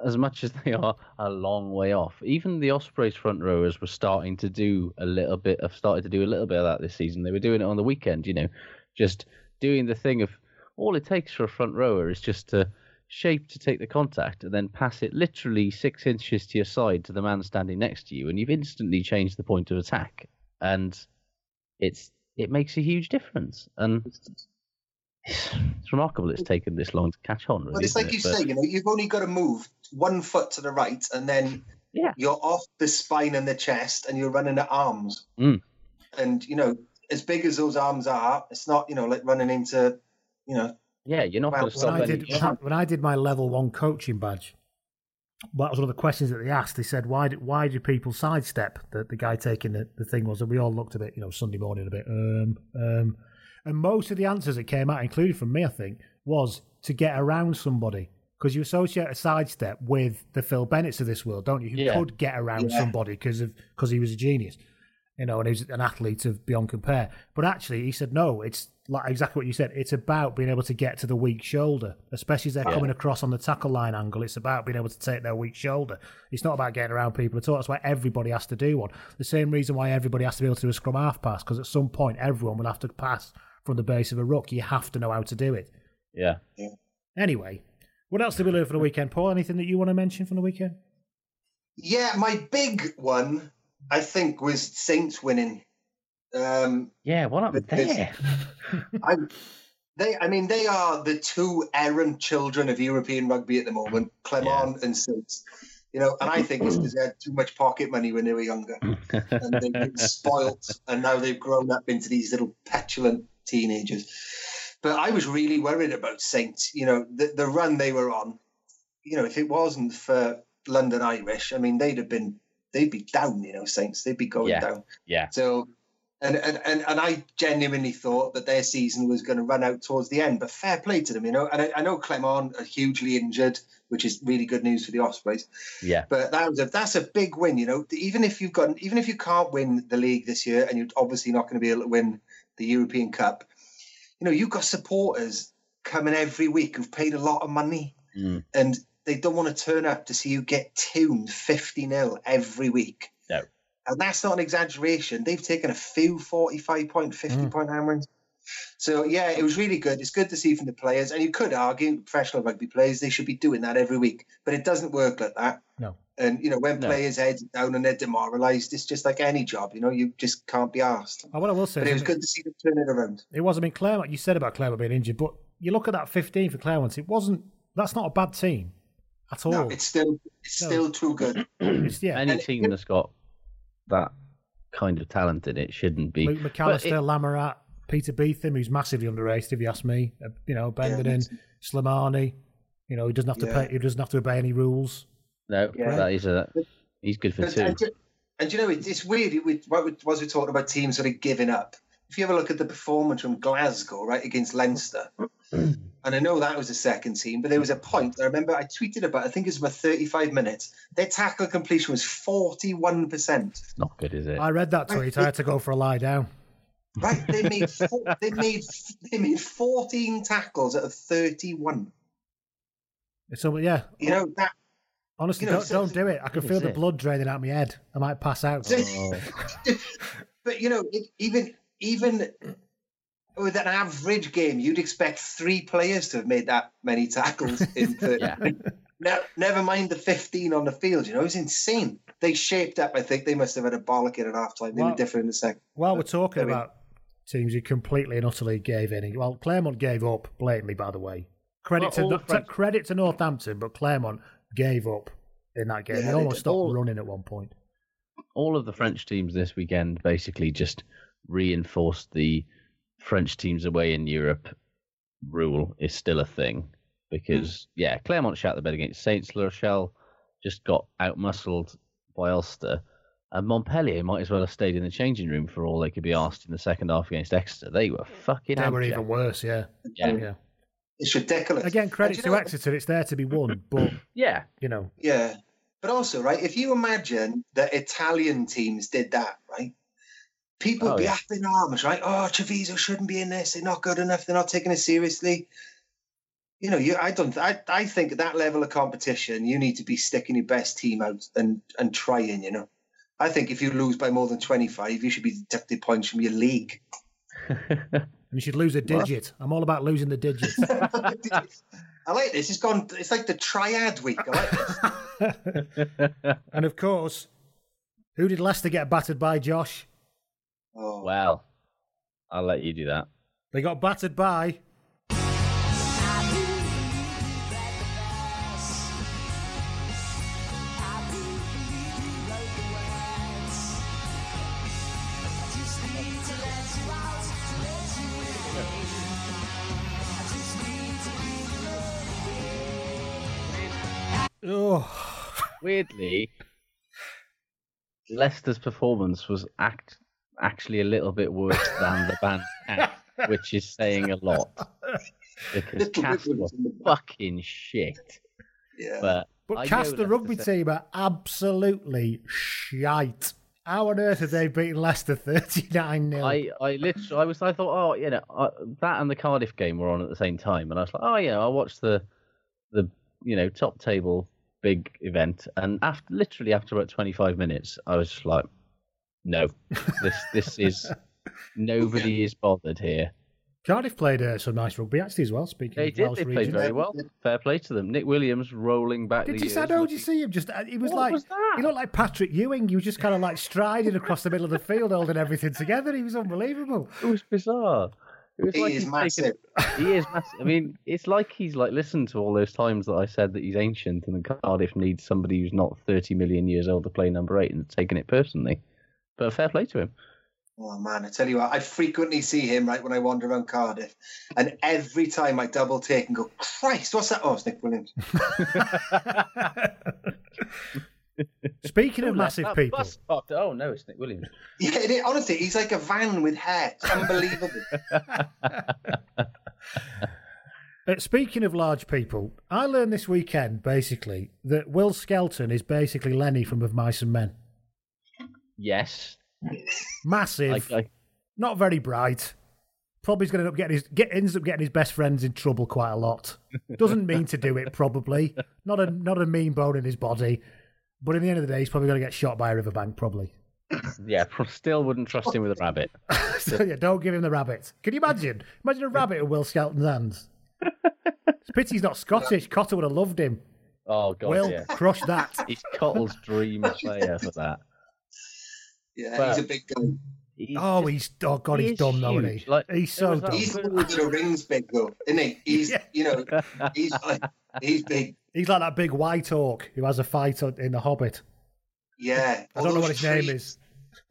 as much as (laughs) they are a long way off, even the Ospreys front rowers were starting to do a little bit of started to do a little bit of that this season. They were doing it on the weekend, you know, just doing the thing of all it takes for a front rower is just to shape to take the contact and then pass it literally six inches to your side to the man standing next to you, and you've instantly changed the point of attack, and it's it makes a huge difference. And it's, (sighs) it's remarkable it's taken this long to catch on. Really, But it's like it? you But- say, you know, you've only got to move one foot to the right, and then Yeah. you're off the spine and the chest, and you're running at arms. Mm. And you know, as big as those arms are, it's not you know like running into, you know, Yeah, you're not Well, going to when when stop I did when I, when I did my level one coaching badge, well, that was one of the questions that they asked. They said, "Why do, why do people sidestep?" The, the guy taking the, the thing was, and we all looked a bit, you know, Sunday morning a bit. Um, um, and most of the answers that came out, including from me, I think, was to get around somebody because you associate a sidestep with the Phil Bennett's of this world, don't you? Who Yeah. could get around Yeah. somebody because of because he was a genius, you know, and he was an athlete of beyond compare. But actually, he said no. It's like exactly what you said. It's about being able to get to the weak shoulder, especially as they're Yeah. coming across on the tackle line angle. It's about being able to take their weak shoulder. It's not about getting around people at all. That's why everybody has to do one. The same reason why everybody has to be able to do a scrum half pass because at some point everyone will have to pass from the base of a ruck. You have to know how to do it. Yeah. Anyway, what else did we learn for the weekend, Paul? Anything that you want to mention from the weekend? yeah. My big one, I think, was Saints winning. Um, Yeah, what happened But there? (laughs) I, they, I mean, they are the two errant children of European rugby at the moment, Clermont and Saints. You know, and I think it's because they had too much pocket money when they were younger, and they've been (laughs) spoilt, and now they've grown up into these little petulant teenagers. But I was really worried about Saints. You know, the the run they were on. You know, if it wasn't for London Irish, I mean, they'd have been they'd be down. You know, Saints, they'd be going Yeah. down. yeah. So, and, and, and, and I genuinely thought that their season was going to run out towards the end, but fair play to them, you know. And I, I know Clermont are hugely injured, which is really good news for the Ospreys. Yeah. But that was a, that's a big win, you know. Even if you've got, even if you can't win the league this year, and you're obviously not going to be able to win the European Cup, you know, you've got supporters coming every week who've paid a lot of money, Mm. and they don't want to turn up to see you get tuned fifty 0 every week. No. And that's not an exaggeration. They've taken a few 45 point, 50 Mm. point hammerings. So, yeah, it was really good. It's good to see from the players. And you could argue, professional rugby players, they should be doing that every week. But it doesn't work like that. No. And, you know, when No. players' heads are down and they're demoralised, it's just like any job. You know, you just can't be asked. Oh, what I will say But it was good to see them turn it around. It was. I mean, Clermont. You said about Clermont being injured, but you look at that 15 for Clermont. It wasn't. That's not a bad team at all. No, it's still it's No. still too good. (clears throat) It's- yeah. Any And- team that's got that kind of talent in it shouldn't be. Luke McAlister, it- Lamerat, Peter Betham, who's massively underrated, if you ask me. Uh, you know, Benderin, Slimani. You know, he doesn't have to Yeah. pay. He doesn't have to obey any rules. no, Yeah. that is a. He's good for But- two. and, you- and you know, it, it's weird. We, what was we talking about teams sort of giving up? If you ever look at the performance from Glasgow, right, against Leinster, (clears throat) and I know that was the second team, but there was a point, I remember I tweeted about, I think it was about 35 minutes, their tackle completion was 41%. Not good, is it? I read that tweet. I had to go for a lie down. Right? They made, four, they made, they made 14 tackles out of 31. So yeah, You know, that, honestly, you know, don't, so- don't do it. I can feel the it? blood draining out of my head. I might pass out. (laughs) Oh. but you know, it, even, even with an average game, you'd expect three players to have made that many tackles in (laughs) 30. Yeah. Ne- never mind the 15 on the field, you know, it was insane. They shaped up. I think they must have had a bollock in at half time. They Well- were different in the second. While we're talking I mean- about teams who completely and utterly gave in, well, Clermont gave up blatantly. By the way, credit Well, to all the French- to credit to Northampton, but Clermont gave up in that game. Yeah, they they almost stopped All- running at one point. all of the French teams this weekend basically just reinforced the French teams away in Europe rule is still a thing because yeah, Clermont shot the bed against Saints, La Rochelle just got outmuscled by Ulster. And Montpellier might as well have stayed in the changing room for all they could be asked in the second half against Exeter. They were fucking. They were even worse, yeah. Yeah. Um, yeah. It's ridiculous. Again, credit to you know- Exeter. It's there to be won, but (clears throat) Yeah. you know, Yeah. But also, right, if you imagine that Italian teams did that, right? People Oh, would be yeah. up in arms, right? Oh, Treviso shouldn't be in this. They're not good enough. They're not taking it seriously. You know, you I don't I, I think at that level of competition, you need to be sticking your best team out and and trying, you know. I think if you lose by more than 25, you should be deducted points from your league. (laughs) you should lose a digit. I'm all about losing the digits. (laughs) I like this. It's gone. It's like the triad week. I like this. (laughs) and of course, who did Leicester get battered by, Josh? Oh, well, I'll let you do that. They got battered by. Weirdly, Leicester's performance was act actually a little bit worse than the band Cast, which is saying a lot because Little Cast were the fucking shit. yeah. But but I Cast the rugby said- team are absolutely shite. How on earth have they beaten Leicester 39 0? I, I literally, I was, I thought, oh, you know, I, that and the Cardiff game were on at the same time, and I was like, oh yeah, I'll watch the, the, you know, top table big event, and after, literally after about twenty five minutes, I was just like, no, this, this is, (laughs) nobody is bothered here. Cardiff played uh, some nice rugby actually as well. Speaking They of did, Welsh they played region. very well. Fair play to them. Nick Williams rolling back. Did the you see? years, did you see him? Just uh, he was What like was that? he looked like Patrick Ewing. He was just kind of like striding across the middle of the field, holding everything together. He was unbelievable. It was bizarre. It was He like is massive. Taken, he is massive. I mean, it's like he's like listened to all those times that I said that he's ancient and Cardiff needs somebody who's not 30 million years old to play number eight and taken it personally. But fair play to him. Oh man, I tell you what, I frequently see him right when I wander around Cardiff, and every time I double take and go, Christ, what's that? Oh, it's Nick Williams. (laughs) (laughs) Speaking of massive that people, bus parked? Oh no, it's Nick Williams. (laughs) Yeah, it is, honestly, he's like a van with hair. It's unbelievable. (laughs) (laughs) uh, speaking of large people, I learned this weekend basically that Will Skelton is basically Lenny from Of Mice and Men. Yes, Massive, I, I, not very bright. Probably is going to end up getting his get ends up getting his best friends in trouble quite a lot. Doesn't mean to do it. Probably not a not a mean bone in his body, but in the end of the day, he's probably going to get shot by a riverbank. Probably. yeah, (laughs) still wouldn't trust him with a rabbit. (laughs) so yeah, don't give him the rabbit. Can you imagine? Imagine a rabbit in Will Skelton's hands. It's a pity he's not Scottish. Cotter would have loved him. Oh god, Will, yeah. crush that. (laughs) He's Cotter's dream player for that. Yeah, Well, he's a big guy. He's Oh, just- he's oh god, he he's is dumb though, isn't he? Like, he's so was dumb. He's the Lord of the Rings big though, isn't he? He's, Yeah. you know, he's like, he's big. He's like that big white orc who has a fight in The Hobbit. Yeah. (laughs) I don't know what his name is.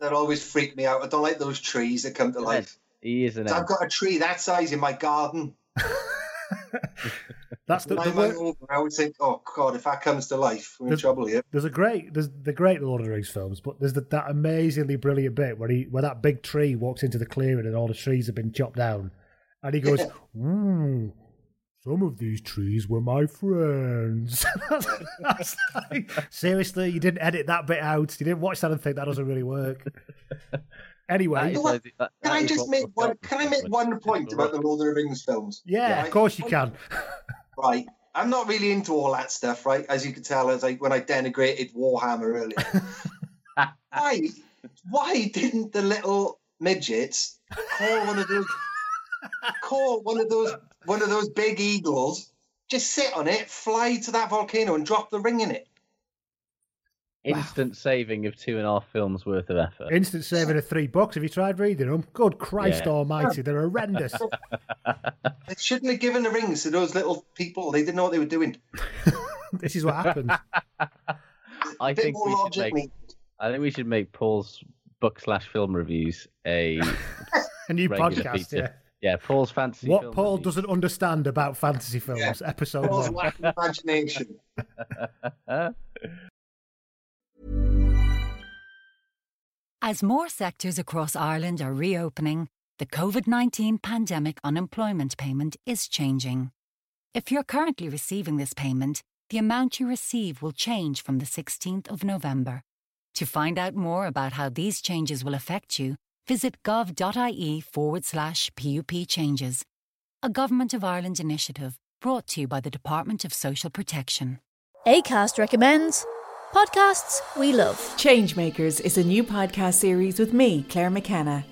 That always freak me out. I don't like those trees that come to life. he is an So I've got a tree that size in my garden. (laughs) That's the, the Nine wor- months old, I would think, oh God, if that comes to life, we're in There's- trouble here. There's a great, there's the great Lord of the Rings films, but there's the, that amazingly brilliant bit where he, where that big tree walks into the clearing and all the trees have been chopped down, and he goes, "Ooh, some of these trees were my friends." That's- (laughs) that's like- seriously, you didn't edit that bit out. You didn't watch that and think that doesn't really work. That Anyway, is What- Can I just make one? Can I make one point about the Lord of the Rings films? yeah, Right? of course you can. (laughs) Right. I'm not really into all that stuff, right? As you can tell, as I when I denigrated Warhammer earlier. (laughs) why? Why didn't the little midgets call one of those? call one of those one of those big eagles. Just sit on it, fly to that volcano, and drop the ring in it. Instant saving of two and a half films worth of effort. Instant saving of three bucks. Have you tried reading them? Good Christ Yeah. Almighty, they're horrendous. (laughs) They shouldn't have given the rings to those little people. They didn't know what they were doing. (laughs) this is what happens. (laughs) I A think we should make. mate. I think we should make Paul's book slash film reviews a A new podcast, feature. yeah. Yeah Paul's fantasy. What film Paul doesn't understand about fantasy films, episode Paul's one. lack of imagination. (laughs) As more sectors across Ireland are reopening, the COVID 19 pandemic unemployment payment is changing. If you're currently receiving this payment, the amount you receive will change from the 16th of November. To find out more about how these changes will affect you, visit gov.ie forward slash PUP changes. A Government of Ireland initiative brought to you by the Department of Social Protection. ACAST recommends podcasts we love. Changemakers is a new podcast series with me, Claire McKenna,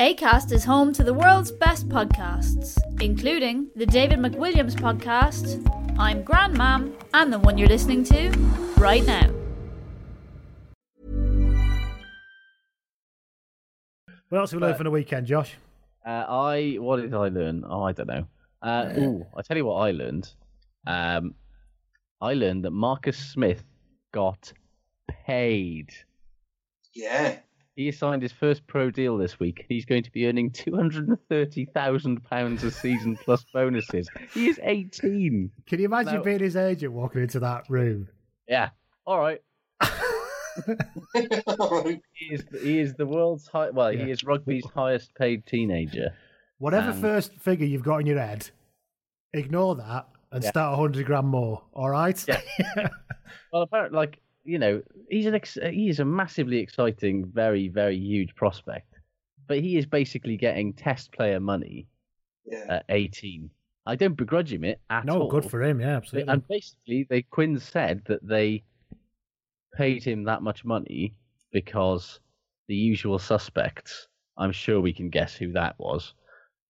ACAST is home to the world's best podcasts, including the David McWilliams podcast, I'm Grandmam, and the one you're listening to right now. What else have we learned from the weekend, Josh? Uh, I what did I learn? Oh, I don't know. Uh, ooh, I tell you what I learned. Um, I learned that Marcus Smith got paid. Yeah. He signed his first pro deal this week. He's going to be earning two hundred and thirty thousand pounds a season plus bonuses. He is eighteen. Can you imagine No. being his agent walking into that room? Yeah. All right. (laughs) He is he is the world's high. Well, Yeah. he is rugby's highest paid teenager. Whatever Um, first figure you've got in your head, ignore that and Yeah. start 100 grand more. All right? Yeah. (laughs) Well, apparently, like you know, he's an ex- he is a massively exciting, very very huge prospect, but he is basically getting test player money Yeah. at eighteen. I don't begrudge him it at no, all. No, good for him. Yeah, absolutely. And basically, they Quins said that they paid him that much money because the usual suspects. I'm sure we can guess who that was.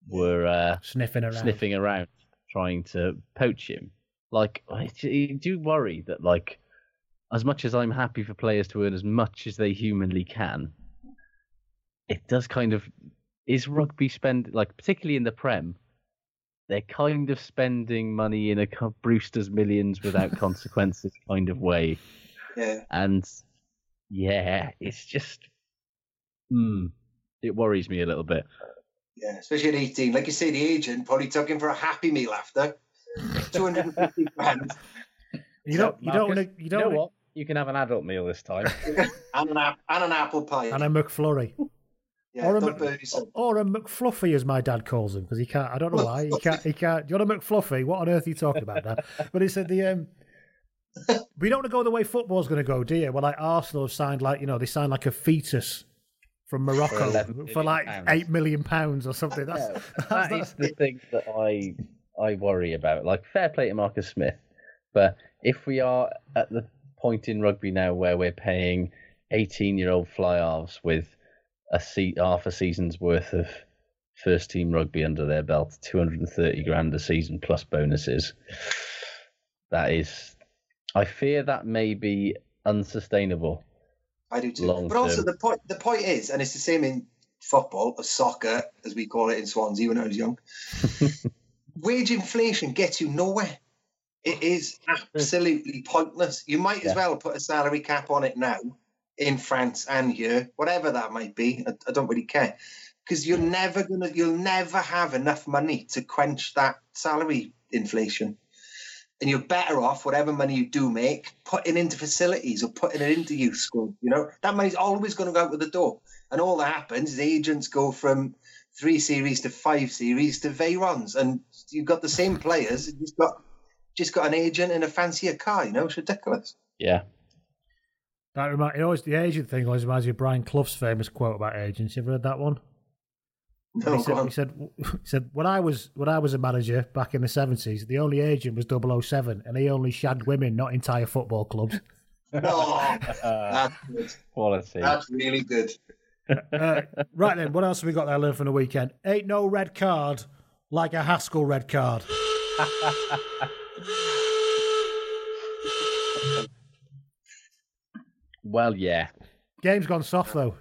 Were uh, Sniffing around. sniffing around, trying to poach him. Like, I d- do worry that, like, as much as I'm happy for players to earn as much as they humanly can, it does kind of is rugby spend like particularly in the Prem. They're kind of spending money in a Brewster's millions without (laughs) consequences kind of way, Yeah. and yeah, it's just, hmm, it worries me a little bit. Yeah. Especially at 18. Like you say, the agent probably took him for a happy meal after. (laughs) 250 grand you don't. You don't want to. You You don't. know wanna- what? You can have an adult meal this time. (laughs) and an, ap- and an apple pie. And a McFlurry, yeah, or a don't Mc- or a McFluffy, as my dad calls him, because he can't. I don't know why he can't. He can't. Do you want a McFluffy? What on earth are you talking about, Dad? But he said the. um (laughs) We don't want to go the way football's going to go, do you? Well, like Arsenal have signed, like you know, they signed like a fetus from Morocco 11 for, like pounds. eight million pounds or something. That's, Yeah, (laughs) that's, that's- the thing that I I worry about. Like fair play to Marcus Smith, but if we are at the point in rugby now where we're paying eighteen-year-old fly halves with a se- half a season's worth of first team rugby under their belt, two hundred and thirty grand a season plus bonuses, that is, I fear that may be unsustainable. I do too. long but also the point the point is, and it's the same in football or soccer, as we call it in Swansea when I was young. (laughs) Wage inflation gets you nowhere. It is absolutely pointless. You might as Yeah. well put a salary cap on it now in France and here, whatever that might be. I, I don't really care because you're never gonna, you'll never have enough money to quench that salary inflation. And you're better off, whatever money you do make, putting into facilities or putting it into youth school. You know, that money's always going to go out with the door. And all that happens is agents go from three series to five series to Veyrons. And you've got the same players, you just got just got an agent in a fancier car, you know, it's ridiculous. Yeah. that remind, it always the agent thing always reminds me of Brian Clough's famous quote about agents. You ever heard that one? No, he, said, on. he said he (laughs) said when I was when I was a manager back in the seventies, the only agent was 007 and he only shagged women, not entire football clubs. (laughs) (laughs) Oh, that's good. Quality. That's really good. Uh, right then, what else have we got there learned from the weekend? Ain't no red card like a Haskell red card. Well, yeah. Game's gone soft though.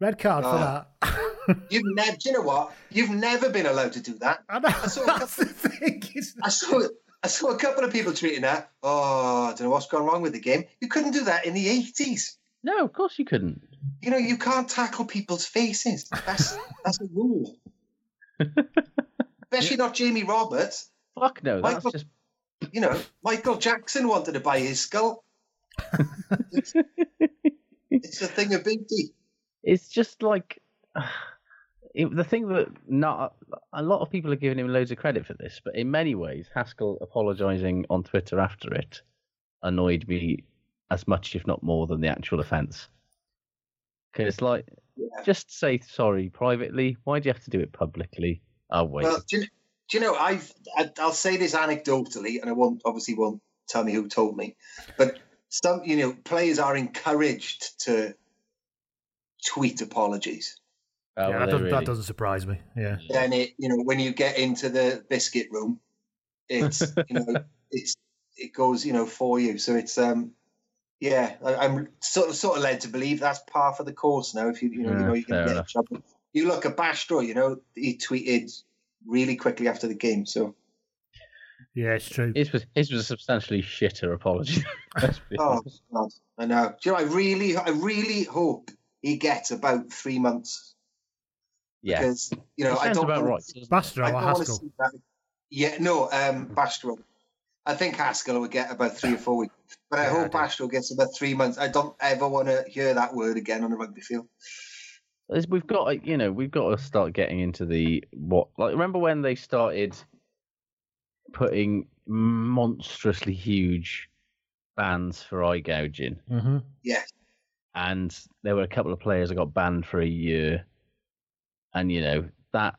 Red card for Oh. that. (laughs) You've never, do you know what? You've never been allowed to do that. I know, saw a (laughs) that's couple, the thing. isn't I saw, I saw a couple of people tweeting that. Oh, I don't know what's gone wrong with the game. You couldn't do that in the 80s. No, of course you couldn't. You know, you can't tackle people's faces. That's (laughs) that's a rule. Especially not Jamie Roberts. Fuck no. That's just You know, Michael Jackson wanted to buy his skull. it's, (laughs) it's a thing of beauty. it's just like (sighs) it, the thing that not a lot of people are giving him loads of credit for this, but in many ways, Haskell apologising on Twitter after it annoyed me as much, if not more, than the actual offence. Because, it's like, just say sorry privately. Why do you have to do it publicly? Oh wait, Well, do you, do you know, I've, I, I'll say this anecdotally, and I won't obviously won't tell me who told me, but some, you know, players are encouraged to tweet apologies. Oh, yeah, well, that, doesn't, that doesn't surprise me. Yeah. Then it, you know, when you get into the biscuit room, it's, (laughs) you know, it's, it goes, you know, for you. So it's, um, yeah, I, I'm sort of, sort of led to believe that's par for the course now. If you, you know, you know, you can get in enough. trouble. You look at Bastareaud, you know, he tweeted really quickly after the game. So, Yeah, it's true. It was his was a substantially shitter apology. (laughs) Oh. God, I know. Do you know? I really, I really hope he gets about three months yeah, because you know I don't about wanna right. see- Bastareaud I or don't want to Haskell? see that. Yeah, no, um, Bastareaud. I think Haskell would get about three or four weeks, but I Yeah, hope do. Bastareaud gets about three months. I don't ever want to hear that word again on a rugby field. Is we've got to- you know we've got to start getting into the what like remember when they started putting monstrously huge bans for eye gouging Mm-hmm. Yeah, and there were a couple of players that got banned for a year and you know that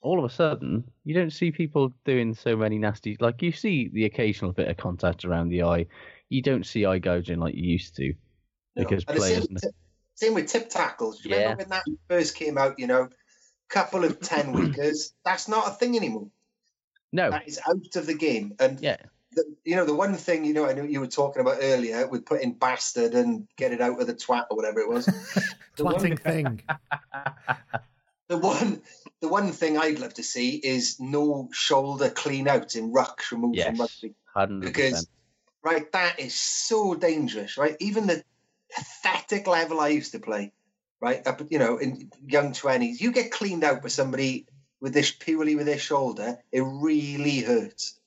all of a sudden you don't see people doing so many nasty like you see the occasional bit of contact around the eye you don't see eye gouging like you used to no. because And the players same, with tip tackles. Do you remember when that first came out? You know, couple of ten (clears throat) weekers. That's not a thing anymore. no That is out of the game. And yeah the, you know, the one thing, you know, I know you were talking about earlier with putting bastard and get it out of the twat or whatever it was. (laughs) the, one, Twatting thing. (laughs) the one, the one thing I'd love to see is no shoulder clean out in rucks removed from rugby. 100% Because, right, that is so dangerous, right? Even the pathetic level I used to play, right, up, you know, in young 20s, you get cleaned out by somebody with this purely with their shoulder, it really hurts.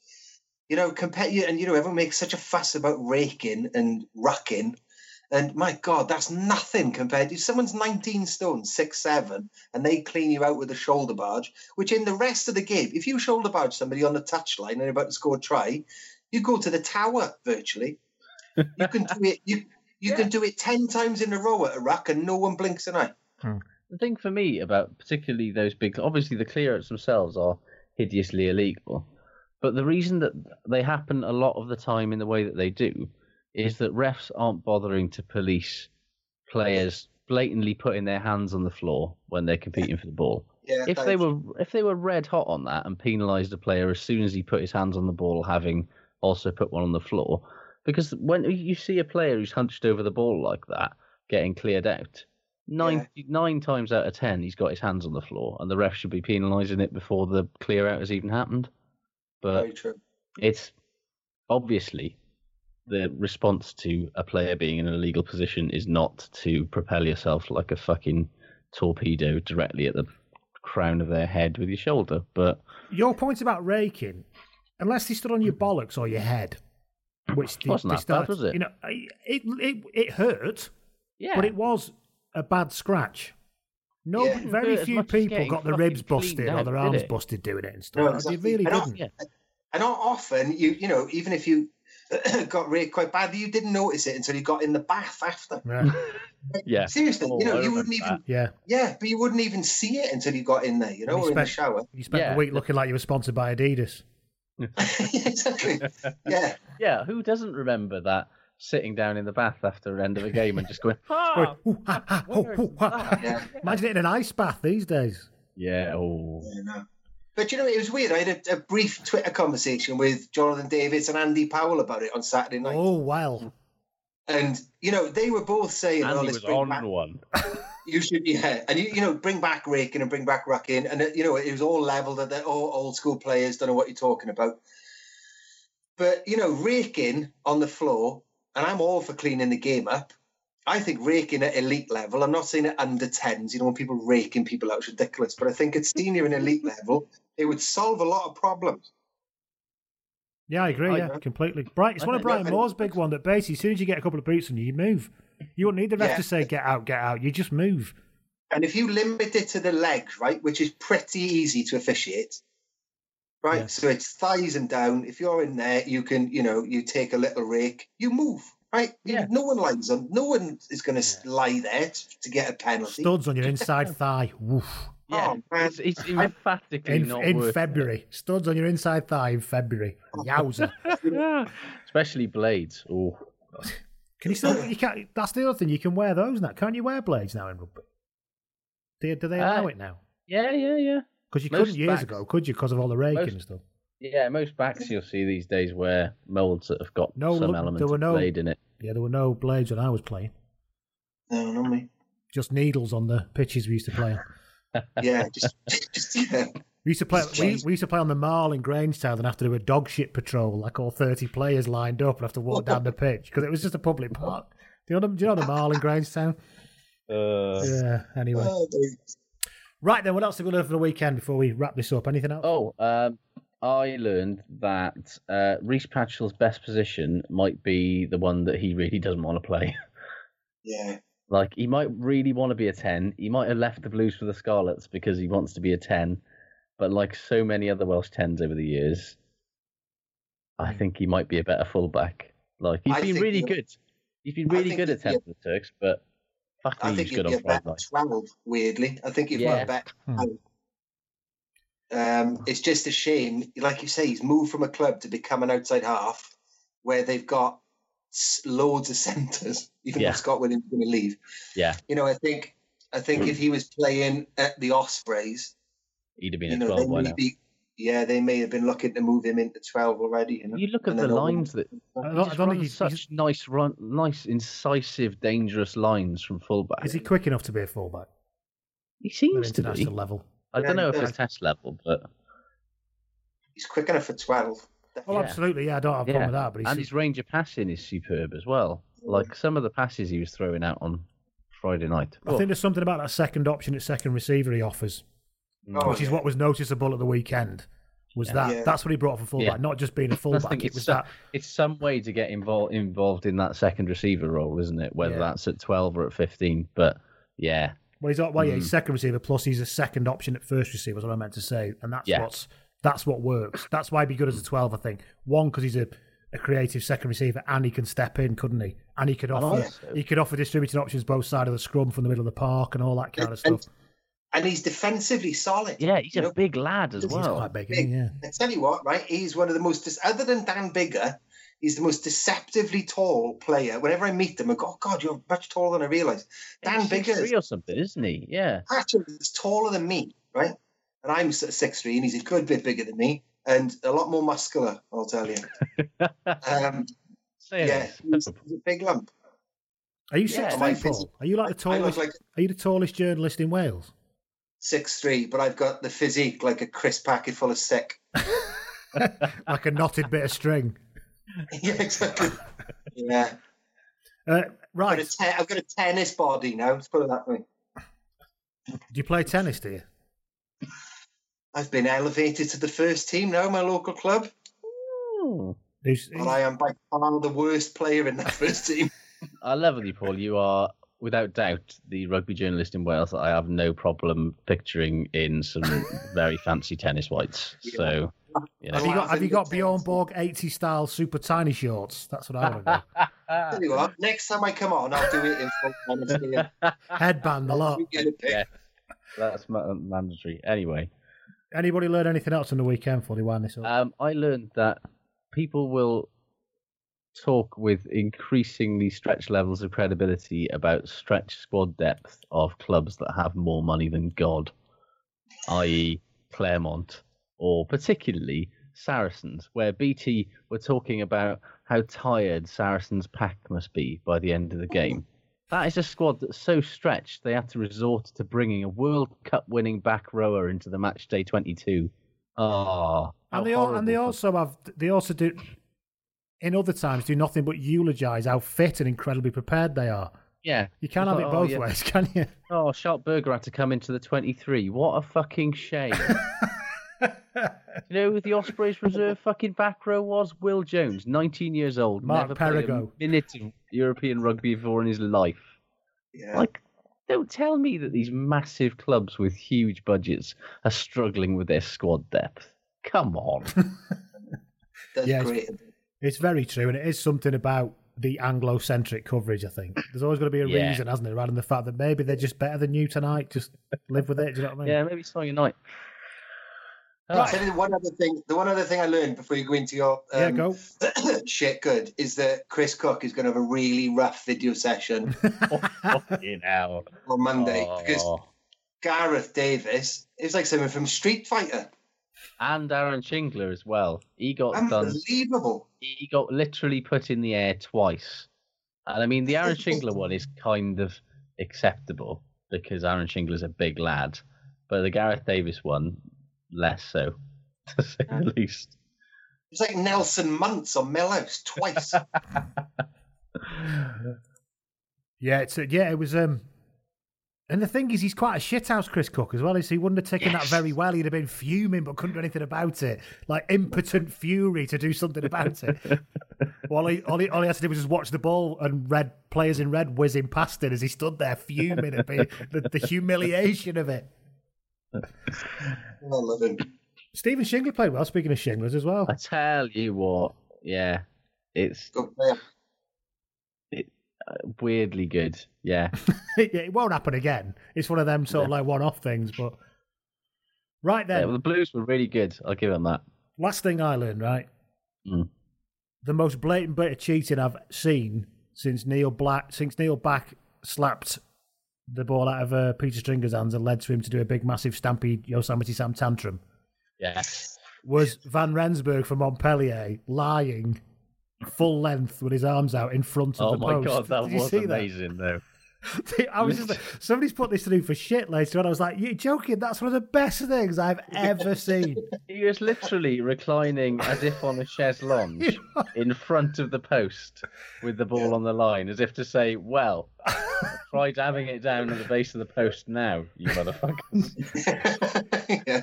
You know, compare and you know, everyone makes such a fuss about raking and rucking. And my God, that's nothing compared to someone's 19 stone, six, seven, and they clean you out with a shoulder barge, which in the rest of the game, if you shoulder barge somebody on the touchline and about to score a try, you go to the tower virtually. You can do it. You you can do it ten times in a row at a ruck, and no one blinks an eye. Hmm. the thing for me about particularly those big obviously the clearance themselves are hideously illegal but the reason that they happen a lot of the time in the way that they do is that refs aren't bothering to police players blatantly putting their hands on the floor when they're competing for the ball. Yeah, if they is- were if they were red hot on that and penalised a player as soon as he put his hands on the ball having also put one on the floor because when you see a player who's hunched over the ball like that getting cleared out nine nine times out of ten he's got his hands on the floor and the ref should be penalising it before the clear out has even happened but very true. it's obviously the response to a player being in an illegal position is not to propel yourself like a fucking torpedo directly at the crown of their head with your shoulder. But Your point about raking, unless he stood on your bollocks or your head, which they, Wasn't they that bad, was it? You know, it it it hurt, yeah, but it was a bad scratch. No, Yeah. very Didn't hurt as few people got their ribs busted cleaned or their arms it? busted doing it and stuff. No, They really And didn't. yeah. And not often you you know even if you (clears throat) got raked quite badly, you didn't notice it until you got in the bath after. Yeah. (laughs) yeah. Seriously, Oh, you know you wouldn't even that. yeah. yeah, but you wouldn't even see it until you got in there, you know, you or in the spent- shower. You spent Yeah. a week looking like you were sponsored by Adidas. Exactly. (laughs) Yeah. Yeah, who doesn't remember that sitting down in the bath after the end of a game and just going, (laughs) ah, Ooh, ha, ha, ho, ho, ha. Yeah. (laughs) Imagine it in an ice bath these days. yeah, oh, Yeah, no. But you know, it was weird. I had a, a brief Twitter conversation with Jonathan Davies and Andy Powell about it on Saturday night. Oh well. And you know, they were both saying, And "Oh, he let's was bring on back one. You should, yeah, and you, you know, bring back Rakin and bring back Ruckin, and uh, you know, it was all leveled at the all old school players. Don't know what you're talking about, but you know, raking on the floor, and I'm all for cleaning the game up. I think raking at elite level. I'm not saying at under tens. You know, when people raking people out, it's ridiculous. But I think at senior and elite (laughs) level, it would solve a lot of problems. Yeah, I agree. I yeah, know. completely. Bright. It's I one of Brian Moore's big one that basically, as soon as you get a couple of boots on you, you move. You wouldn't need the ref Yeah. to say "get out, get out." You just move. And if you limit it to the legs, right, which is pretty easy to officiate, right? Yeah. So it's thighs and down. If you're in there, you can, you know, you take a little rake, you move, right? Yeah. No one lies on. No one is going to lie there to, to get a penalty. Studs on your inside (laughs) thigh. Woof. Yeah, Oh, it's, it's emphatically In, not in worth February, studs on your inside thigh in February. (laughs) Yowza! (laughs) Especially blades. Oh, Can you still? You can't. That's the other thing. You can wear those now. Can't you wear blades now in rugby? Do, do they allow Uh, it now? yeah, yeah, yeah. Because you most couldn't years backs- ago, could you? Because of all the raking most- and stuff. Yeah, most backs you'll see these days wear molds that have got No, some look, element there were of no- blade in it. Yeah, there were no blades when I was playing. No, not me. Just needles on the pitches we used to play on. (laughs) Yeah, just, (laughs) just yeah. We used to play. We, we used to play on the Marl in Grangetown and have to do a dog shit patrol, like all thirty players lined up and have to walk down the pitch because it was just a public park. Do you know? the- Do you know the Marl in Grangetown? Uh, Yeah. Anyway, Oh, they- right then. What else have we learned for the weekend before we wrap this up? Anything else? Oh, um, I learned that uh, Rhys Patchell's best position might be the one that he really doesn't want to play. (laughs) yeah. like he might really want to be a ten. He might have left the Blues for the Scarlets because he wants to be a ten. But like so many other Welsh tens over the years, I hmm. think he might be a better fullback. Like he's I been really good. He's been really good at he'll ten be for the Turks, but fuck I me, think he's he'd good be on a better Friday night. 12, weirdly. I think he'd Yeah. be a better. Hmm. Um, it's just a shame, like you say, he's moved from a club to become an outside half where they've got s- loads of (laughs) centres, even Yeah. Scott Williams is going to leave. Yeah, You know, I think I think hmm. if he was playing at the Ospreys, he'd have been you a know, twelve by now. be, yeah, they may have been looking to move him into 12 already. You, know? You look at And the lines that I don't, I just don't think he's, such he's- nice run, nice, incisive, dangerous lines from fullback. is he quick enough to be a fullback He seems to be. level. I Yeah, don't know if it's test level, but He's quick enough for 12. Oh, Yeah. absolutely. Yeah, I don't have a problem with that. But he's, and his range of passing is superb as well. Like some of the passes he was throwing out on Friday night. I think there's something about that second option at second receiver he offers, Oh, which is what was noticeable at the weekend. Was that Yeah. that's what he brought for fullback, Yeah. not just being a (laughs) fullback. think It it's, was some, that it's some way to get involved involved in that second receiver role, isn't it? Whether Yeah. that's at twelve or at fifteen. But yeah, Well, he's well, yeah, Mm. he's second receiver plus he's a second option at first receiver. Is what I meant to say, and that's Yeah. what's that's what works. That's why he'd be good as a twelve. I think one because he's a, a creative second receiver and he can step in, couldn't he? And he could And offer also- he could offer distributing options both sides of the scrum from the middle of the park and all that kind of And- stuff. And he's defensively solid. yeah, he's a know? big lad as He's well. quite big, isn't he? yeah. I tell you what, right? He's one of the most, other than Dan Biggar, he's the most deceptively tall player. Whenever I meet them, I go, oh, God, you're much taller than I realised. Dan He's Bigger 6'3" or something, isn't he? Yeah. Patchell is taller than me, right? And I'm sort of six three, and he's a good bit bigger than me, and a lot more muscular. I'll tell you. (laughs) Um, yeah, he's, he's a big lump. Are you Yeah, six my feet, Paul? Are you like the tallest? like Are you the tallest journalist in Wales? Six three, but I've got the physique like a crisp packet full of sick. (laughs) like a knotted bit of string. (laughs) yeah, exactly. Yeah, Uh, I've got, right. te- I've got a tennis body now. Let's put it that way. Do you play tennis? Do you? I've been elevated to the first team now, my local club. Oh. Who's- But I am by far the worst player in that (laughs) first team. I love you, Paul. You are, without doubt, the rugby journalist in Wales I have no problem picturing in some very fancy tennis whites. So, you know. Have you got Have you got Bjorn Borg eighty style super tiny shorts? That's what I want to (laughs) Tell you what, next time I come on, I'll do it in full (laughs) Headband a lot. You get a pic. yeah, that's mandatory. Anyway, Anybody learn anything else on the weekend before they wind this up? um, I learned that people will talk with increasingly stretched levels of credibility about stretch squad depth of clubs that have more money than God, i.e., Clermont, or particularly Saracens, where BT were talking about how tired Saracens' pack must be by the end of the game. That is a squad that's so stretched they had to resort to bringing a World Cup winning back rower into the match day 22. Oh, and they all, and they also have they also do in other times do nothing but eulogize how fit and incredibly prepared they are. Yeah, You can't have it Oh, both yeah. ways, (laughs) can you? Oh, Schalk Burger had to come into the 23. What a fucking shame. (laughs) you know who the Ospreys reserve fucking back row was? Will Jones, 19 years old. Mark never played a minute of European rugby before in his life. Yeah. Like, don't tell me that these massive clubs with huge budgets are struggling with their squad depth. Come on. (laughs) That's Yeah, great. It's very true, and it is something about the Anglo-centric coverage. I think there's always going to be a Yeah. reason, hasn't it? Rather than the fact that maybe they're just better than you tonight. Just live with it. Do you know what I mean? yeah, maybe it's not your night. I'll the one other thing. The one other thing I learned before you go into your um, Yeah, go. (coughs) shit good is that Chris Cook is going to have a really rough video session (laughs) Fucking hell. on Monday because Oh. Gareth Davies is like someone from Street Fighter. And Aaron Shingler as well. He got done Unbelievable. he got literally put in the air twice. And I mean, the Aaron Shingler one is kind of acceptable because Aaron Shingler's a big lad, but the Gareth Davies one, less so, (laughs) to say the least. It's like Nelson Muntz on Milhouse twice. (laughs) Yeah, it's a, yeah, it was. um And the thing is, he's quite a shithouse, Chris Cook, as well. Is he wouldn't have taken that very well. He'd have been fuming, but couldn't do anything about it. Like impotent fury to do something about it. (laughs) all, he, all, he, all he had to do was just watch the ball and red players in red whizzing past it as he stood there fuming at being, the, the humiliation of it. I love him. Steven Shingler played well. Speaking of Shinglers as well. I tell you what, yeah, it's Good player. Weirdly good. Yeah, (laughs) yeah, it won't happen again. It's one of them sort of like one-off things. But right yeah then, well, the Blues were really good. I'll give them that. last thing I learned, right? Mm. The most blatant bit of cheating I've seen since Neil Black, since Neil Back slapped the ball out of uh, Peter Stringer's hands and led to him to do a big, massive stampede Yosemite Sam tantrum, Yes. was Van Rensburg from Montpellier lying full length with his arms out in front of Oh the post. Oh my god, that Did was see amazing though. (laughs) I was just like, somebody's put this through for shit later, and I was like, "You're joking? That's one of the best things I've ever (laughs) seen." He was literally reclining as if on a chaise (laughs) lounge in front of the post with the ball on the line, as if to say, Well, try dabbing it down at the base of the post now, you motherfuckers. yeah.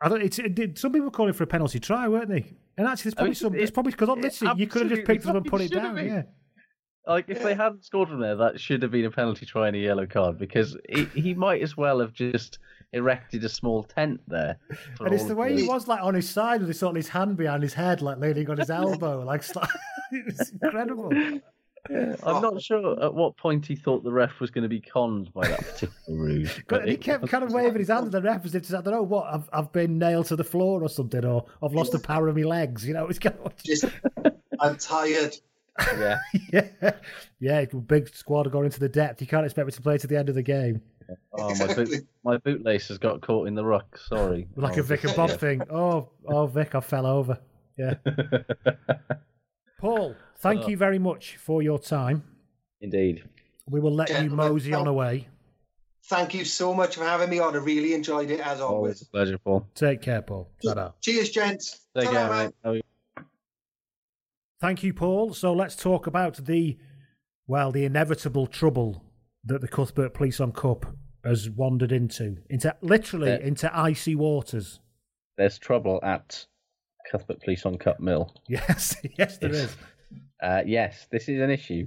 I don't. It's, it did, some people were calling for a penalty try, weren't they? And actually, there's I probably mean, some. it- It's probably because it literally you could have just picked it up and put it down. should Yeah. Like, if they hadn't scored from there, that should have been a penalty try and a yellow card because he, he might as well have just erected a small tent there. And it's the way the- he was like on his side with his sort of his hand behind his head, like leaning on his elbow, like sli- (laughs) it's (laughs) incredible. I'm not sure at what point he thought the ref was going to be conned by that particular (laughs) ruse. But but he kept kind of waving his hand at the ref as if to say, I don't know what, I've, I've been nailed to the floor or something, or I've lost the power of my legs. You know, it's kind of Just, I'm tired. Yeah. (laughs) yeah, yeah. Big squad going into the depth. You can't expect me to play to the end of the game Oh, my, boot, my bootlace has got caught in the ruck. Sorry. like Oh, a Vic and Bob yeah. thing. Oh, oh, Vic, I fell over. Yeah. (laughs) Paul, thank Oh. you very much for your time. Indeed. We will let you Gentlemen, mosey on away. Thank you so much for having me on. I really enjoyed it as Always always. a pleasure, Paul. Take care, Paul. Ta-da. Cheers, gents. Take Ta-ra, care, man. mate. How are you? Thank you, Paul. So let's talk about the, well, the inevitable trouble that the Cuthbert Police on Cup has wandered into, into literally Yeah. into icy waters. There's trouble at Cuthbert Police on Cup Mill. Yes, (laughs) yes, there Yes. is. Uh, yes, this is an issue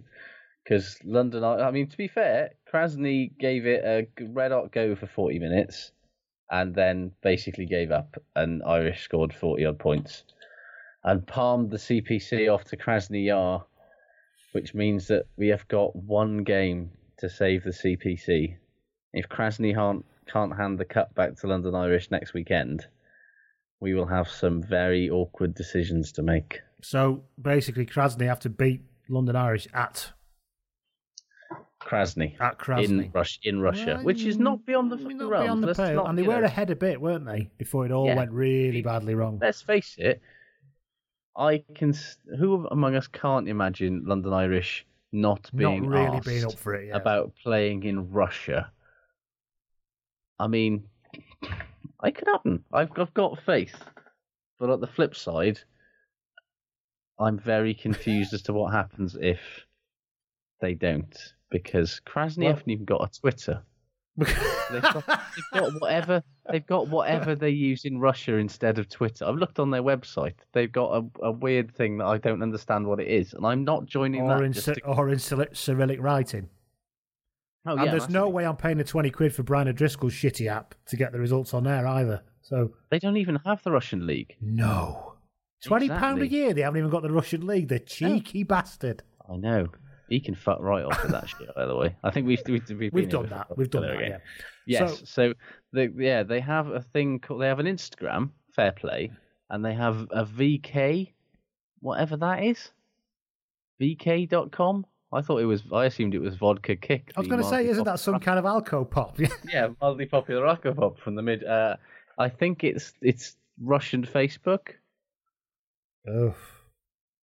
because London. I mean, to be fair, Krasny gave it a red hot go for 40 minutes, and then basically gave up. And Irish scored 40 odd points, and palmed the CPC off to Krasny Yar, which means that we have got one game to save the CPC. If Krasny can't can't hand the cup back to London Irish next weekend, we will have some very awkward decisions to make. So basically, Krasny have to beat London Irish at Krasny. At Krasny. In, Rus- in Russia, which is not mm, beyond the fucking Not realms. beyond the pale. not, And they were know, ahead a bit, weren't they? Before it all Yeah. went really badly wrong. Let's face it. I can. Who among us can't imagine London Irish not being not really being up for it, yeah. about playing in Russia? I mean, I could happen. I've, I've got faith, but at the flip side, I'm very confused as to what happens if they don't, because Krasny Well- haven't even got a Twitter. they've, got, they've got (laughs) whatever they've got whatever they use in Russia instead of Twitter. I've looked on their website. They've got a, a weird thing that I don't understand what it is, and I'm not joining or that. in, to- or in Cyr- Cyrillic writing. Oh, and yeah, there's no way I'm paying the 20 quid for Brian O'Driscoll's shitty app to get the results on there either. So They don't even have the Russian league. No. £20 Exactly. a year, they haven't even got the Russian league. The cheeky bastard. I know. He can fuck right off with that (laughs) shit. By the way, I think we've we've, we've, We've done that. We've done that, we yeah. Yes. So- So, they, yeah, they have a thing called. They have an Instagram, Fair Play, and they have a VK, whatever that is. VK.com. I thought it was. I assumed it was vodka kick. I was going to say, isn't that some kind of alco pop? (laughs) yeah, mildly popular rock pop from the mid. Uh, I think it's it's Russian Facebook. Oh.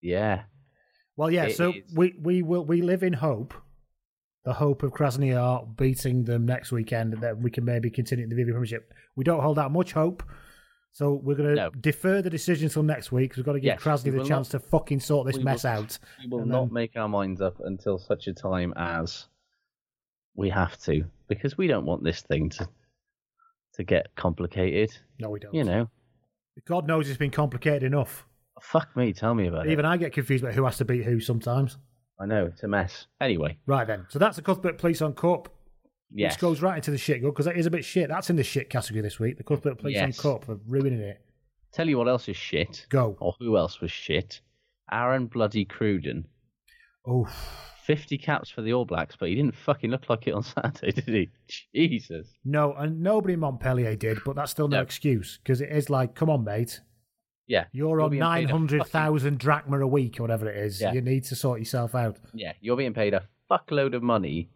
Yeah. Well, yeah. It so is. we we will we live in hope, the hope of Krasnodar beating them next weekend, and that we can maybe continue the VV Premiership. We don't hold out much hope, so we're going to No. defer the decision till next week. 'cause we've got to give Yes, Krasny the chance not- to fucking sort this mess will- out. We will not then- make our minds up until such a time as we have to, because we don't want this thing to to get complicated. No, we don't. You know, God knows it's been complicated enough. Fuck me, tell me about it. Even. I get confused about who has to beat who sometimes. I know it's a mess. Anyway, Right then, so that's the Cuthbert Police on Cup. yes, Which goes right into the shit because that is a bit shit. That's in the shit category this week. The Cuthbert Police on Cup for ruining it. tell you what else is shit. Go. Or who else was shit? Aaron bloody Cruden. Oh, 50 caps for the All Blacks, but he didn't fucking look like it on (laughs) Saturday, did he? Jesus. no, and nobody in Montpellier did, but that's still no, No. excuse because it is like, come on, mate. Yeah. You're on being paid a nine hundred fucking- drachma a week or whatever it is. Yeah. You need to sort yourself out. Yeah, you're being paid a fuckload of money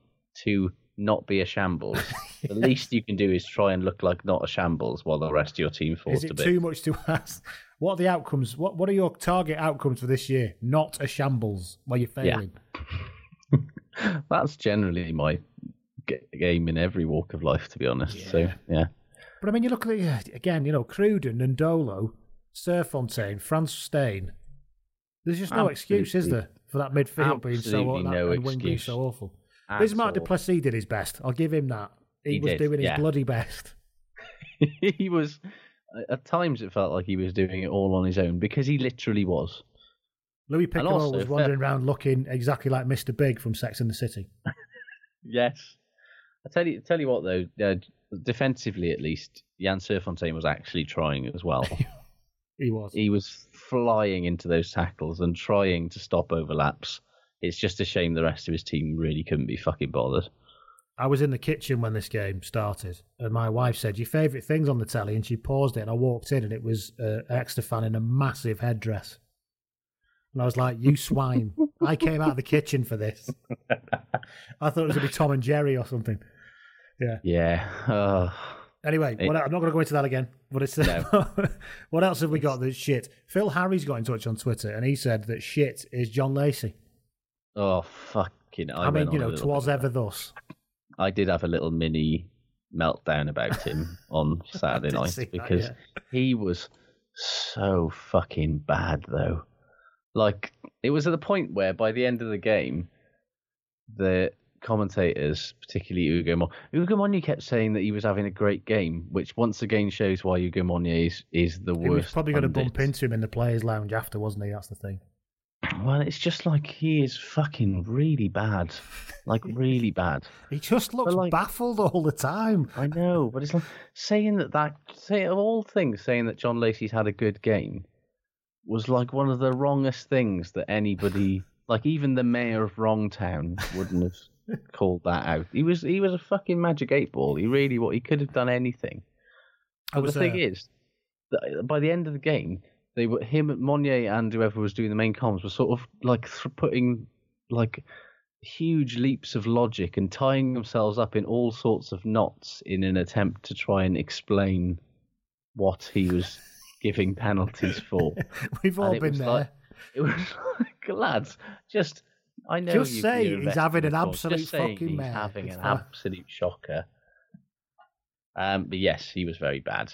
to not be a shambles. (laughs) The least you can do is try and look like not a shambles while the rest of your team falls is to it bits. too much to (laughs) ask? What are the outcomes? What What are your target outcomes for this year? Not a shambles where you're Yeah. failing. (laughs) That's generally my g- game in every walk of life, to be honest. So, yeah. But I mean, you look at the, again, you know, Cruden and Dolo, Serfontein, Frans Steyn. There's just no excuse, is there, for that midfield being so Absolutely that, no and wing being so awful. At Bismarck all. du Plessis did his best. I'll give him that. He, He was did, doing his bloody best. (laughs) (laughs) he was, at times, it felt like he was doing it all on his own because he literally was. Louis Picamoles was wandering around looking exactly like Mr. Big from Sex and the City. (laughs) Yes. I tell you, tell you what though, uh, defensively at least, Jan Serfontein was actually trying as well. He was. he was flying into those tackles and trying to stop overlaps. It's just a shame the rest of his team really couldn't be fucking bothered. I was in the kitchen when this game started, and my wife said, "Your favourite things on the telly," and she paused it, and I walked in, and it was uh, an extra fan in a massive headdress, and I was like, "You swine! I came out of the kitchen for this. (laughs) I thought it was gonna be Tom and Jerry or something." Yeah. Yeah. Uh, Anyway, It- what, I'm not going to go into that again. But it's (laughs) what else have we got that's shit? Phil Harry's got in touch on Twitter, and he said that shit is John Lacey. oh fucking! I, I, mean, you know, twas ever thus. I did have a little mini meltdown about him (laughs) on Saturday night see that, because yeah. he was so fucking bad though. Like it was at the point where by the end of the game, the commentators, particularly Ugo Mon- Ugo Monye kept saying that he was having a great game, which once again shows why Ugo Monye is, is the worst. He was probably going to bump into him in the players' lounge after, wasn't he? That's the thing. Well, it's just like he is fucking really bad, like (laughs) really bad. He just looks like- baffled all the time. I know, but it's like saying that that say of all things, saying that John Lacey's had a good game was like one of the wrongest things that anybody, like even the mayor of Wrongtown, wouldn't have called that out. He was he was a fucking magic eight ball. He really what he could have done anything. But the thing uh, is, that by the end of the game, they were him, Monye, and whoever was doing the main comms were sort of like th- putting like huge leaps of logic and tying themselves up in all sorts of knots in an attempt to try and explain what he was giving penalties for. (laughs) We've all been there. like- it was (laughs) like, lads, just I know Just you- say he's having an absolute fucking mess. he's having It's an fine. absolute shocker. Um, but yes, he was very bad.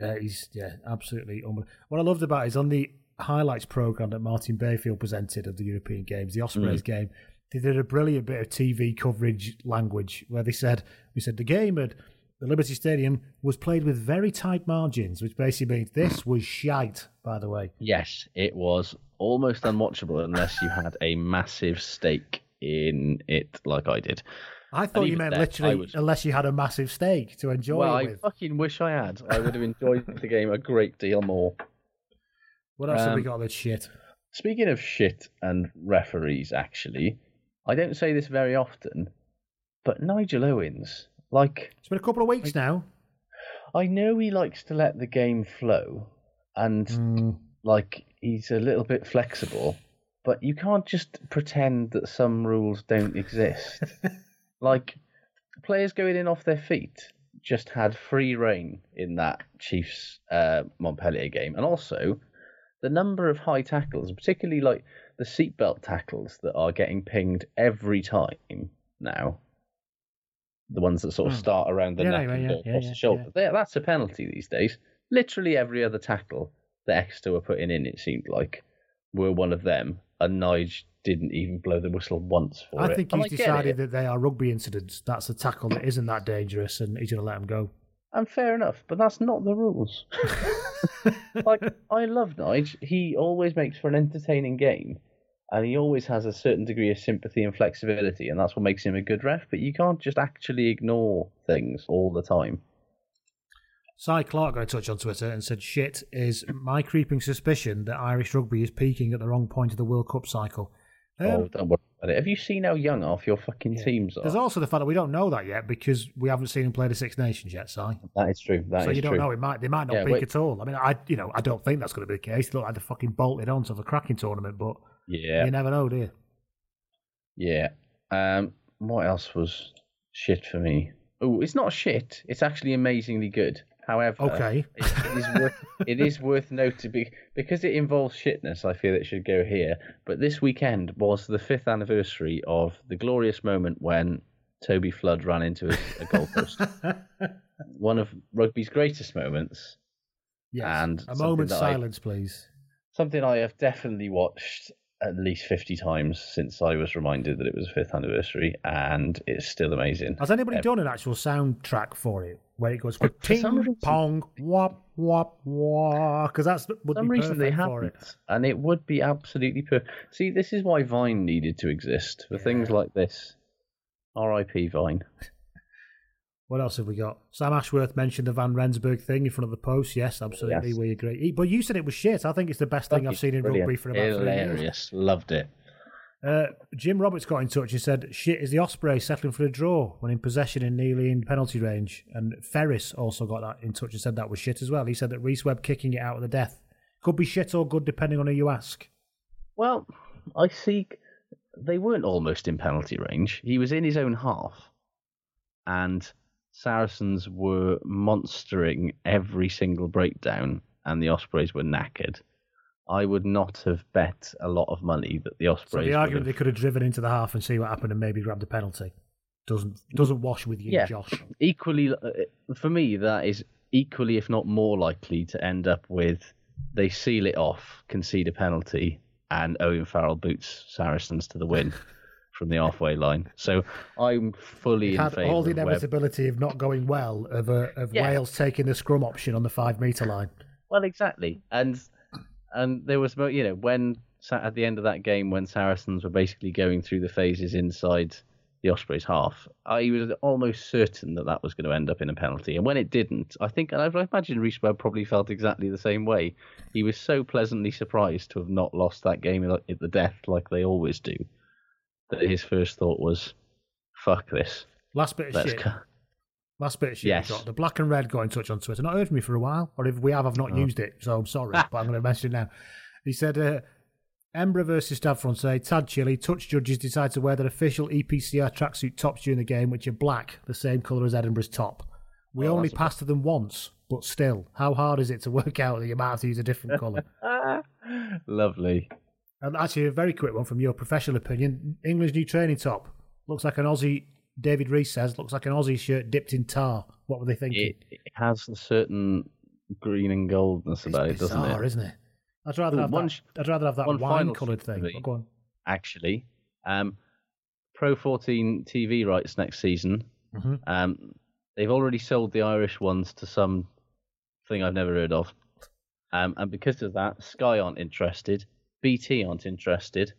Yeah, he's yeah, absolutely. Unbelievable. What I loved about it is on the highlights program that Martin Bayfield presented of the European Games, the Ospreys game. They did a brilliant bit of TV coverage language where they said, "We said the game at the Liberty Stadium was played with very tight margins, which basically means this was shite." By the way, Yes, it was almost unwatchable unless you had a massive stake in it, like I did. I thought you meant then, literally was- unless you had a massive stake to enjoy well, I with. fucking wish I had. I would have enjoyed (laughs) the game a great deal more. What else have we um, got? That's shit. Speaking of shit and referees, actually, I don't say this very often, but Nigel Owens, like, It's been a couple of weeks now. I know he likes to let the game flow, and Mm. Like he's a little bit flexible, but you can't just pretend that some rules don't exist. (laughs) like players going in off their feet just had free reign in that Chiefs uh, Montpellier game, and also the number of high tackles, particularly like the seatbelt tackles that are getting pinged every time now. The ones that sort of Hmm. start around the Yeah, neck yeah, and yeah, go across the shoulder. That's a penalty these days. Literally every other tackle that Exeter were putting in, it seemed like, were one of them, and Nige didn't even blow the whistle once for I it. think he's get decided that they are rugby incidents. That's a tackle that isn't that dangerous, and he's going to let him go. And fair enough, but that's not the rules. (laughs) like, I love Nige. He always makes for an entertaining game, and he always has a certain degree of sympathy and flexibility, and that's what makes him a good ref. But you can't just actually ignore things all the time. Cy Clark got in touch on Twitter and said, "Shit is my creeping suspicion that Irish rugby is peaking at the wrong point of the World Cup cycle." Um, oh, don't worry about it. Have you seen how young half your fucking teams are? There's also the fact that we don't know that yet because we haven't seen him play the Six Nations yet, Cy. That is true. That so is you don't true. know. It might they might not Yeah, peak wait. at all. I mean, I you know I don't think that's going to be the case. They look like they're fucking bolted on to the cracking tournament, but Yeah. you never know, do you? Yeah. Um, what else was shit for me? Oh, it's not shit. It's actually amazingly good. However, Okay. it, it is worth (laughs) it is worth noting be- because it involves shitness. I feel it should go here. But this weekend was the fifth anniversary of the glorious moment when Toby Flood ran into a, a goalpost. (laughs) One of rugby's greatest moments. Yes. And a moment's that I- silence, please. Something I have definitely watched at least 50 times since I was reminded that it was a fifth anniversary, and it's still amazing. Has anybody Um, done an actual soundtrack for it where it goes ting some reason- pong wop wop wop? Because that's would some be reason they perfect for it. and it would be absolutely perfect. See, this is why Vine needed to exist for things like this. R.I.P. Vine. What else have we got? Sam Ashworth mentioned the Van Rensburg thing in front of the post. Yes, absolutely, Yes. we agree. He- But you said it was shit. I think it's the best thing I've seen in Brilliant. rugby for about three years. Hilarious. Loved it. Uh, Jim Roberts got in touch. and said, "Shit is the Osprey settling for a draw when in possession and nearly in penalty range." And Ferris also got that in touch and said that was shit as well. He said that Rhys Webb kicking it out of the death could be shit or good depending on who you ask. Well, I see. They weren't almost in penalty range. He was in his own half, and Saracens were monstering every single breakdown, and the Ospreys were knackered. I would not have bet a lot of money that the Ospreys. So the argument have- they could have driven into the half and see what happened and maybe grabbed a penalty doesn't doesn't wash with you, yeah, Josh. equally uh, for me, that is equally, if not more likely, to end up with they seal it off, concede a penalty, and Owen Farrell boots Saracens to the win (laughs) from the halfway line. So I'm fully It in had favour all the of Webb. inevitability of not going well of uh, of Yeah. Wales taking the scrum option on the five metre line. Well, exactly, and and there was you know when Sa- at the end of that game when Saracens were basically going through the phases inside the Ospreys half, I was almost certain that that was going to end up in a penalty, and when it didn't, I think and I imagine Rhys Webb probably felt exactly the same way. He was so pleasantly surprised to have not lost that game at at the death like they always do, that his first thought was, "Fuck this." Last bit of Let's shit. go. Last bit of shit. Yes. The black and red got in touch on Twitter. Not heard from me for a while, or if we have, I've not Oh. used it, so I'm sorry, but I'm going to mention it now. He said, uh, Embra versus Stade Français Tad Chili, touch judges decide to wear their official EPCR tracksuit tops during the game, which are black, the same colour as Edinburgh's top. We Oh, only passed them once, but still, how hard is it to work out that you might have to use a different colour? (laughs) Lovely. And actually, a very quick one from your professional opinion England's new training top looks like an Aussie, David Rees says, looks like an Aussie shirt dipped in tar. What were they thinking? It, it has a certain green and goldness about it, doesn't it? isn't it? I'd rather Ooh, have one that. I'd rather have that wine-coloured thing. thing. Go on. Actually, um, Pro 14 TV rights next season. Mhm. Um, they've already sold the Irish ones to some thing I've never heard of, um, and because of that, Sky aren't interested, BT aren't interested.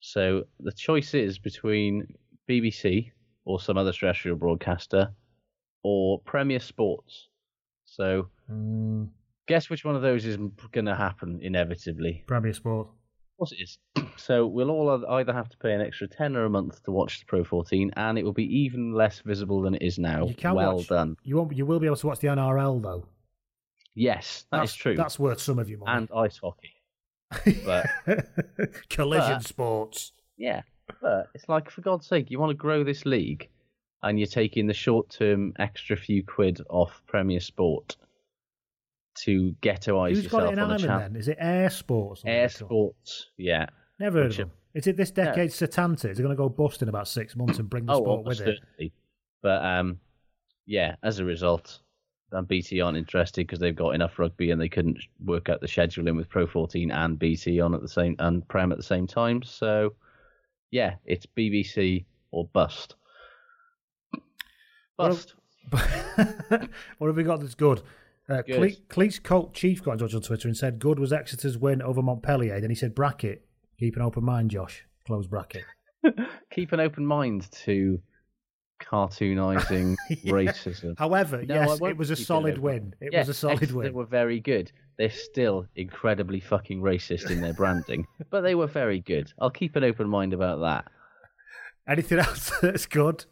So the choice is between BBC or some other terrestrial broadcaster or Premier Sports. So Mm, guess which one of those is going to happen inevitably. Premier Sport. Of course it is. (clears throat) So we'll all either have to pay an extra tenner a month to watch the Pro 14, and it will be even less visible than it is now. You can well watch. done. You won't. You will be able to watch the NRL though. Yes, that is That's true. That's worth some of your money. And ice hockey. But (laughs) Collision but- sports. yeah, but it's like for God's sake, you want to grow this league, and you're taking the short-term extra few quid off Premier Sport to ghettoise Who's got yourself it in on the Ireland channel. then? Is it Air Sports? or Air something it's called? Sports, yeah. Never heard Which of them. Is it this decade's Setanta? Is it going to go bust in about six months and bring the oh, sport with it? But um, yeah, as a result, um, BT aren't interested because they've got enough rugby and they couldn't work out the scheduling with Pro 14 and BT on at the same and Prem at the same time. So yeah, it's BBC or bust. What Bust. (laughs) what have we got that's good? Uh, Good. Cle- Cleese Colt Chief got in touch on Twitter and said, Good was Exeter's win over Montpellier. Then he said, Bracket, keep an open mind, Josh. Close bracket. (laughs) Keep an open mind to cartoonising (laughs) racism. However, No, yes, it was a solid win. It Yeah, was a solid win. They were very good. They're still incredibly fucking racist in their branding, but they were very good. I'll keep an open mind about that. Anything else (laughs) that's good?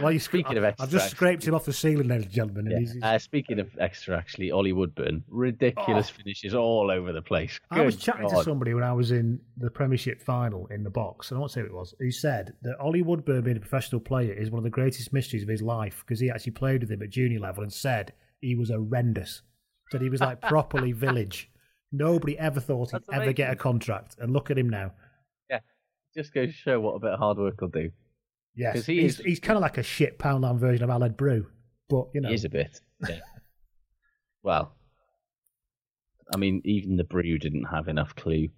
Well, you Speaking of extra, I've just scraped him off the ceiling, ladies and gentlemen. and Yeah. he's- Uh, speaking of extra, actually, Ollie Woodburn, ridiculous finishes all over the place. I was Good chatting to somebody when I was in the Premiership final in the box, and I won't say who it was, who said that Ollie Woodburn being a professional player is one of the greatest mysteries of his life because he actually played with him at junior level and said he was horrendous. that he was like properly (laughs) village. Nobody ever thought he'd That's ever get a contract, and look at him now. Yeah, just goes to show what a bit of hard work will do. Yes, he's, is- he's kind of like a shit Poundland version of Aled Brew, but you know, He is a bit. Yeah. (laughs) well, I mean, even the brew didn't have enough clue.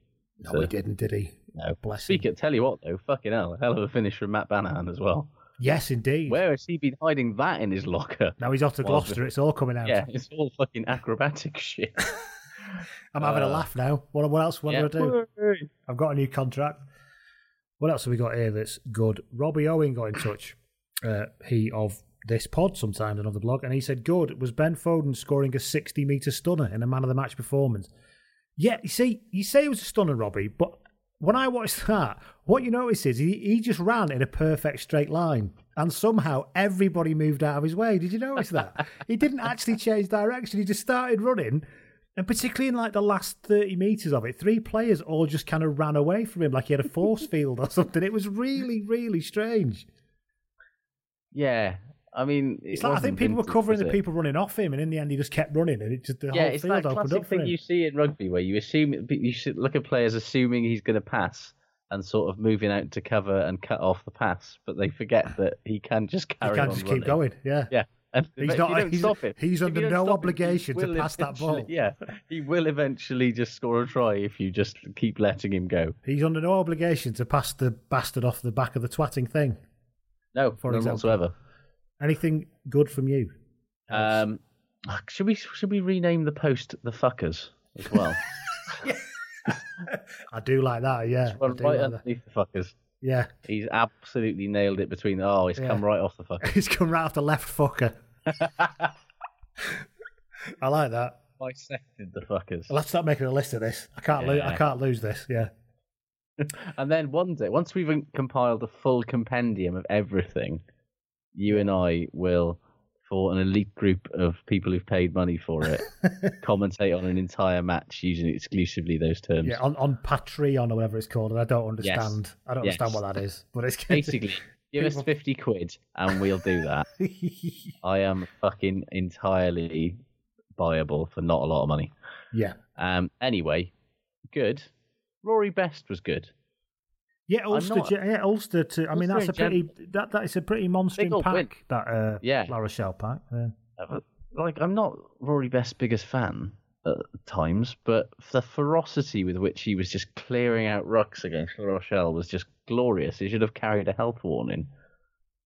no, he didn't, did he? No. Bless Speak him. it. Tell you what, though, fucking hell, hell of a finish from Matt Banahan as well. Yes, indeed. Where has he been hiding that in his locker? now he's off to Gloucester. It's all coming out. Yeah, it's all fucking acrobatic shit. (laughs) I'm having a Uh, laugh now. What, what else? What yeah. do I do? I've got a new contract. What else have we got here that's good? Robbie Owen got in touch. Uh, he of this pod sometimes another blog, and he said, "Good was Ben Foden scoring a 60 meter stunner in a man of the match performance." Yeah, you see, you say it was a stunner, Robbie, but when I watched (laughs) that, what you notice is he, he just ran in a perfect straight line, and somehow everybody moved out of his way. Did you notice that? (laughs) he didn't actually change direction; he just started running. And particularly in like the last 30 metres of it, three players all just kind of ran away from him like he had a force field or something. It was really, really strange. Yeah, I mean, it It's like I think people were covering the it? people running off him, and in the end, he just kept running, and it just the Yeah, whole it's field that opened classic up for thing him. you see in rugby where you assume you should look at players assuming he's going to pass and sort of moving out to cover and cut off the pass, but they forget that he can just carry. He can't on just running. keep going. Yeah, Yeah. He's not- he's- he's under no stop him, obligation to pass that ball. (laughs) Yeah, he will eventually just score a try if you just keep letting him go. he's under no obligation to pass the bastard off the back of the twatting thing. No, For none example. whatsoever. Anything good from you? Um, should we should we rename the post the fuckers as well? (laughs) I do like that. Yeah, I Well, do right like that. the fuckers. Yeah, He's absolutely nailed it between. Oh, he's Yeah. come right off the (laughs) fucker. he's come right off the left fucker. (laughs) I like that. Bisected the fuckers. I'll have to start making a list of this. I can't lose. I can't lose this. Yeah. (laughs) And then one day, once we've compiled a full compendium of everything, you and I will for an elite group of people who've paid money for it (laughs) commentate on an entire match using exclusively those terms. Yeah, on, on Patreon or whatever it's called, and I don't understand. I don't Yes. understand what that is, but it's Basically, give us 50 quid and we'll do that. (laughs) I am fucking entirely buyable for not a lot of money. Yeah, Um. Anyway, good. Rory Best was good. Yeah, Ulster. not- yeah, Ulster. To I mean, that's a pretty that that is a pretty monster pack. win. That uh, Yeah. La Rochelle pack. Yeah. Uh, Like, I'm not Rory Best's biggest fan at times, but the ferocity with which he was just clearing out rucks against La Rochelle was just glorious. He should have carried a health warning.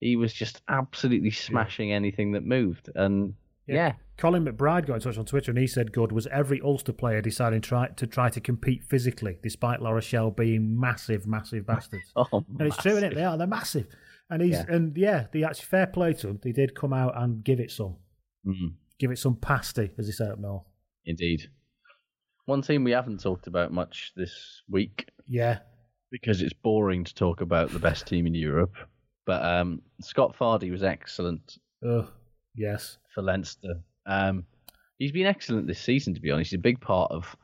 He was just absolutely smashing anything that moved, and yeah, Colin McBride got in touch on Twitter and he said good was every Ulster player deciding try, to try to compete physically despite La Rochelle being massive, massive (laughs) bastards. oh, and it's true, isn't it? They are. They're massive. And he's Yeah. and yeah, they actually fair play to them. They did come out and give it some, Mm, give it some pasty, as they say up north. indeed. One team we haven't talked about much this week Yeah, because it's boring to talk about the best team in Europe, but um, Scott Fardy was excellent Ugh, yes, for Leinster. Um, he's been excellent this season, to be honest. He's a big part of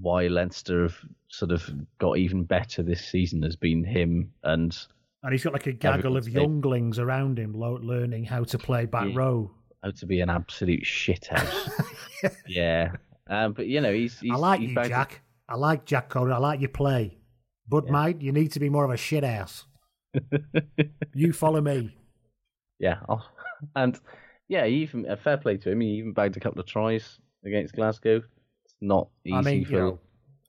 why Leinster have sort of got even better this season has been him and and he's got like a gaggle of younglings around him, learning how to play back Yeah. row. how to be an absolute shithouse. (laughs) yeah, um, but you know he's. he's I like he's you, Jack. I like Jack Coder. I like your play, but mate, you need to be more of a shit ass. (laughs) you follow me. Yeah, I'll- and yeah, he even a fair play to him. He even bagged a couple of tries against Glasgow. It's not easy I mean, for you know,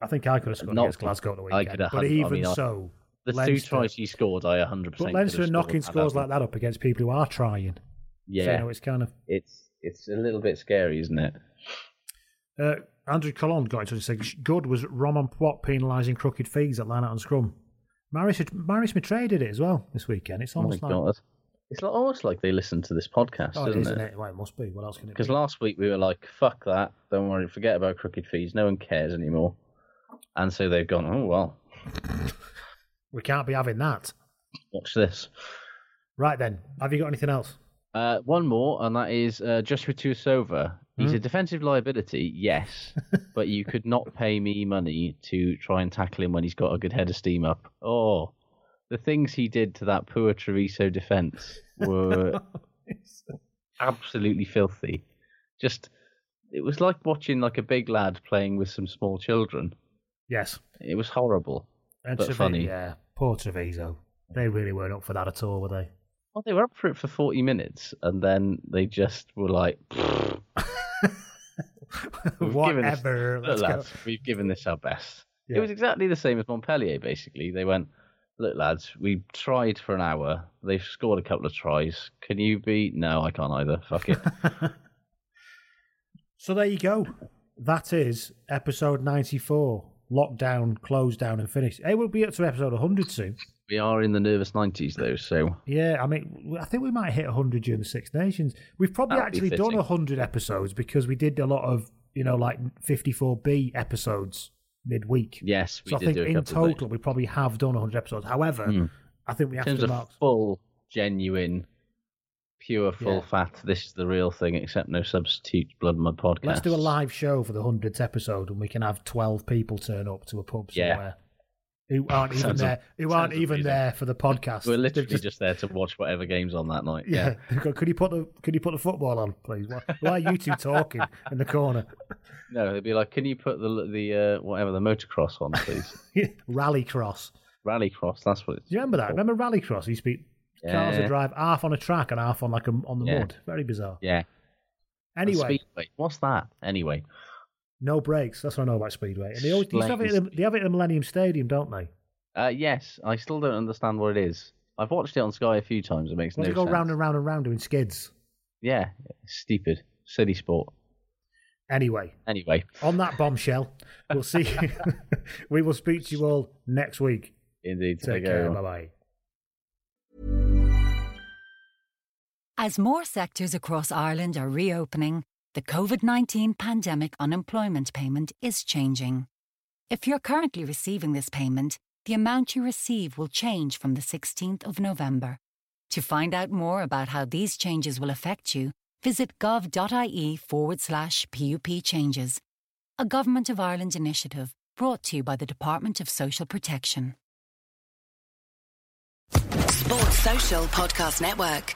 I think I could have scored Not- against Glasgow the I weekend, could have but had- I even mean, so, the two tries he scored. I 100. But percent Leinster are knocking scores like that up against people who are trying. Yeah, So, you know, it's kind of. it's it's a little bit scary, isn't it? Uh, Andrew Collon got into it and Good was Romain Poite penalising crooked fees at line out and scrum. Marius, Marius Mitrea did it as well this weekend. It's Oh almost like. god, it's almost like they listen to this podcast, Oh, it isn't is, it? isn't it? Well, it must be. What else can it be? Because last week we were like, "Fuck that! Don't worry, forget about crooked fees. No one cares anymore." And so they've gone, "Oh well, (laughs) We can't be having that. watch this." Right then, have you got anything else? Uh, one more, and that is uh, Joshua Tuisova. He's Hmm? a defensive liability, yes, (laughs) but you could not pay me money to try and tackle him when he's got a good head of steam up. Oh, the things he did to that poor Treviso defence were (laughs) absolutely filthy. Just, it was like watching like a big lad playing with some small children. Yes. It was horrible, And but Trevi- funny. Yeah, poor Treviso. They really weren't up for that at all, were they? Well, they were up for it for 40 minutes, and then they just were like, (laughs) We've given this- Whatever. (laughs) Let's go. lads, we've given this our best. Yeah. It was exactly the same as Montpellier, basically. They went, look, lads, we tried for an hour. They've scored a couple of tries. Can you be? No, I can't either. Fuck it. (laughs) So there you go. That is episode 94. Lockdown, closed down, and finished. It will be up to episode 100 soon. we are in the nervous 90s, though, so Yeah, I mean, I think we might hit 100 during the Six Nations. We've probably That would actually done fitting. 100 episodes because we did a lot of, you know, like 54B episodes midweek. yes, so I think in total we probably have done 100 episodes. However, Hmm. I think we In have terms to of mark. full, genuine, pure, full Yeah. fat, this is the real thing, except no substitute blood mud podcast. Let's do a live show for the 100th episode and we can have 12 people turn up to a pub Yeah. Who aren't even Sounds there? Who aren't even amazing. there for the podcast? We're literally just- just, there to watch whatever game's on that night. Yeah. They've got, (laughs) could you put the Could you put the football on, please? Why, why are you two talking in the corner? (laughs) No, they'd be like, "Can you put the the uh, whatever the motocross on, please?" (laughs) Rallycross. Rallycross. That's what. It's Do you remember that? Remember Rallycross? You speak cars that Yeah. drive half on a track and half on like a, on the Yeah. mud. Very bizarre. Yeah. Anyway, What's that? Anyway. No brakes. That's what I know about Speedway. And they always they used to have it at the, they have it at Millennium Stadium, don't they? Uh, yes, I still don't understand what it is. I've watched it on Sky a few times. It makes Does no it go sense. round and round and round doing skids? Yeah, stupid, silly sport. Anyway, Anyway, on that bombshell, we'll see. (laughs) (laughs) we will speak to you all next week. indeed. Take take care. care. Bye bye. As more sectors across Ireland are reopening, the COVID 19 pandemic unemployment payment is changing. If you're currently receiving this payment, the amount you receive will change from the 16th of November. To find out more about how these changes will affect you, visit gov.ie forward slash PUP changes. A Government of Ireland initiative brought to you by the Department of Social Protection. Sports Social Podcast Network.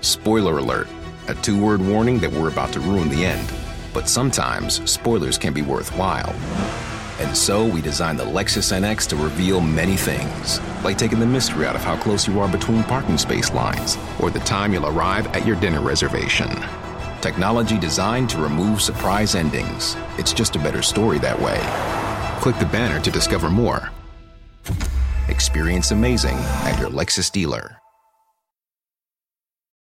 Spoiler alert a two word warning that we're about to ruin the end. But sometimes spoilers can be worthwhile. And so we designed the Lexus NX to reveal many things, like taking the mystery out of how close you are between parking space lines, or the time you'll arrive at your dinner reservation. Technology designed to remove surprise endings. It's just a better story that way. Click the banner to discover more. Experience amazing at your Lexus dealer.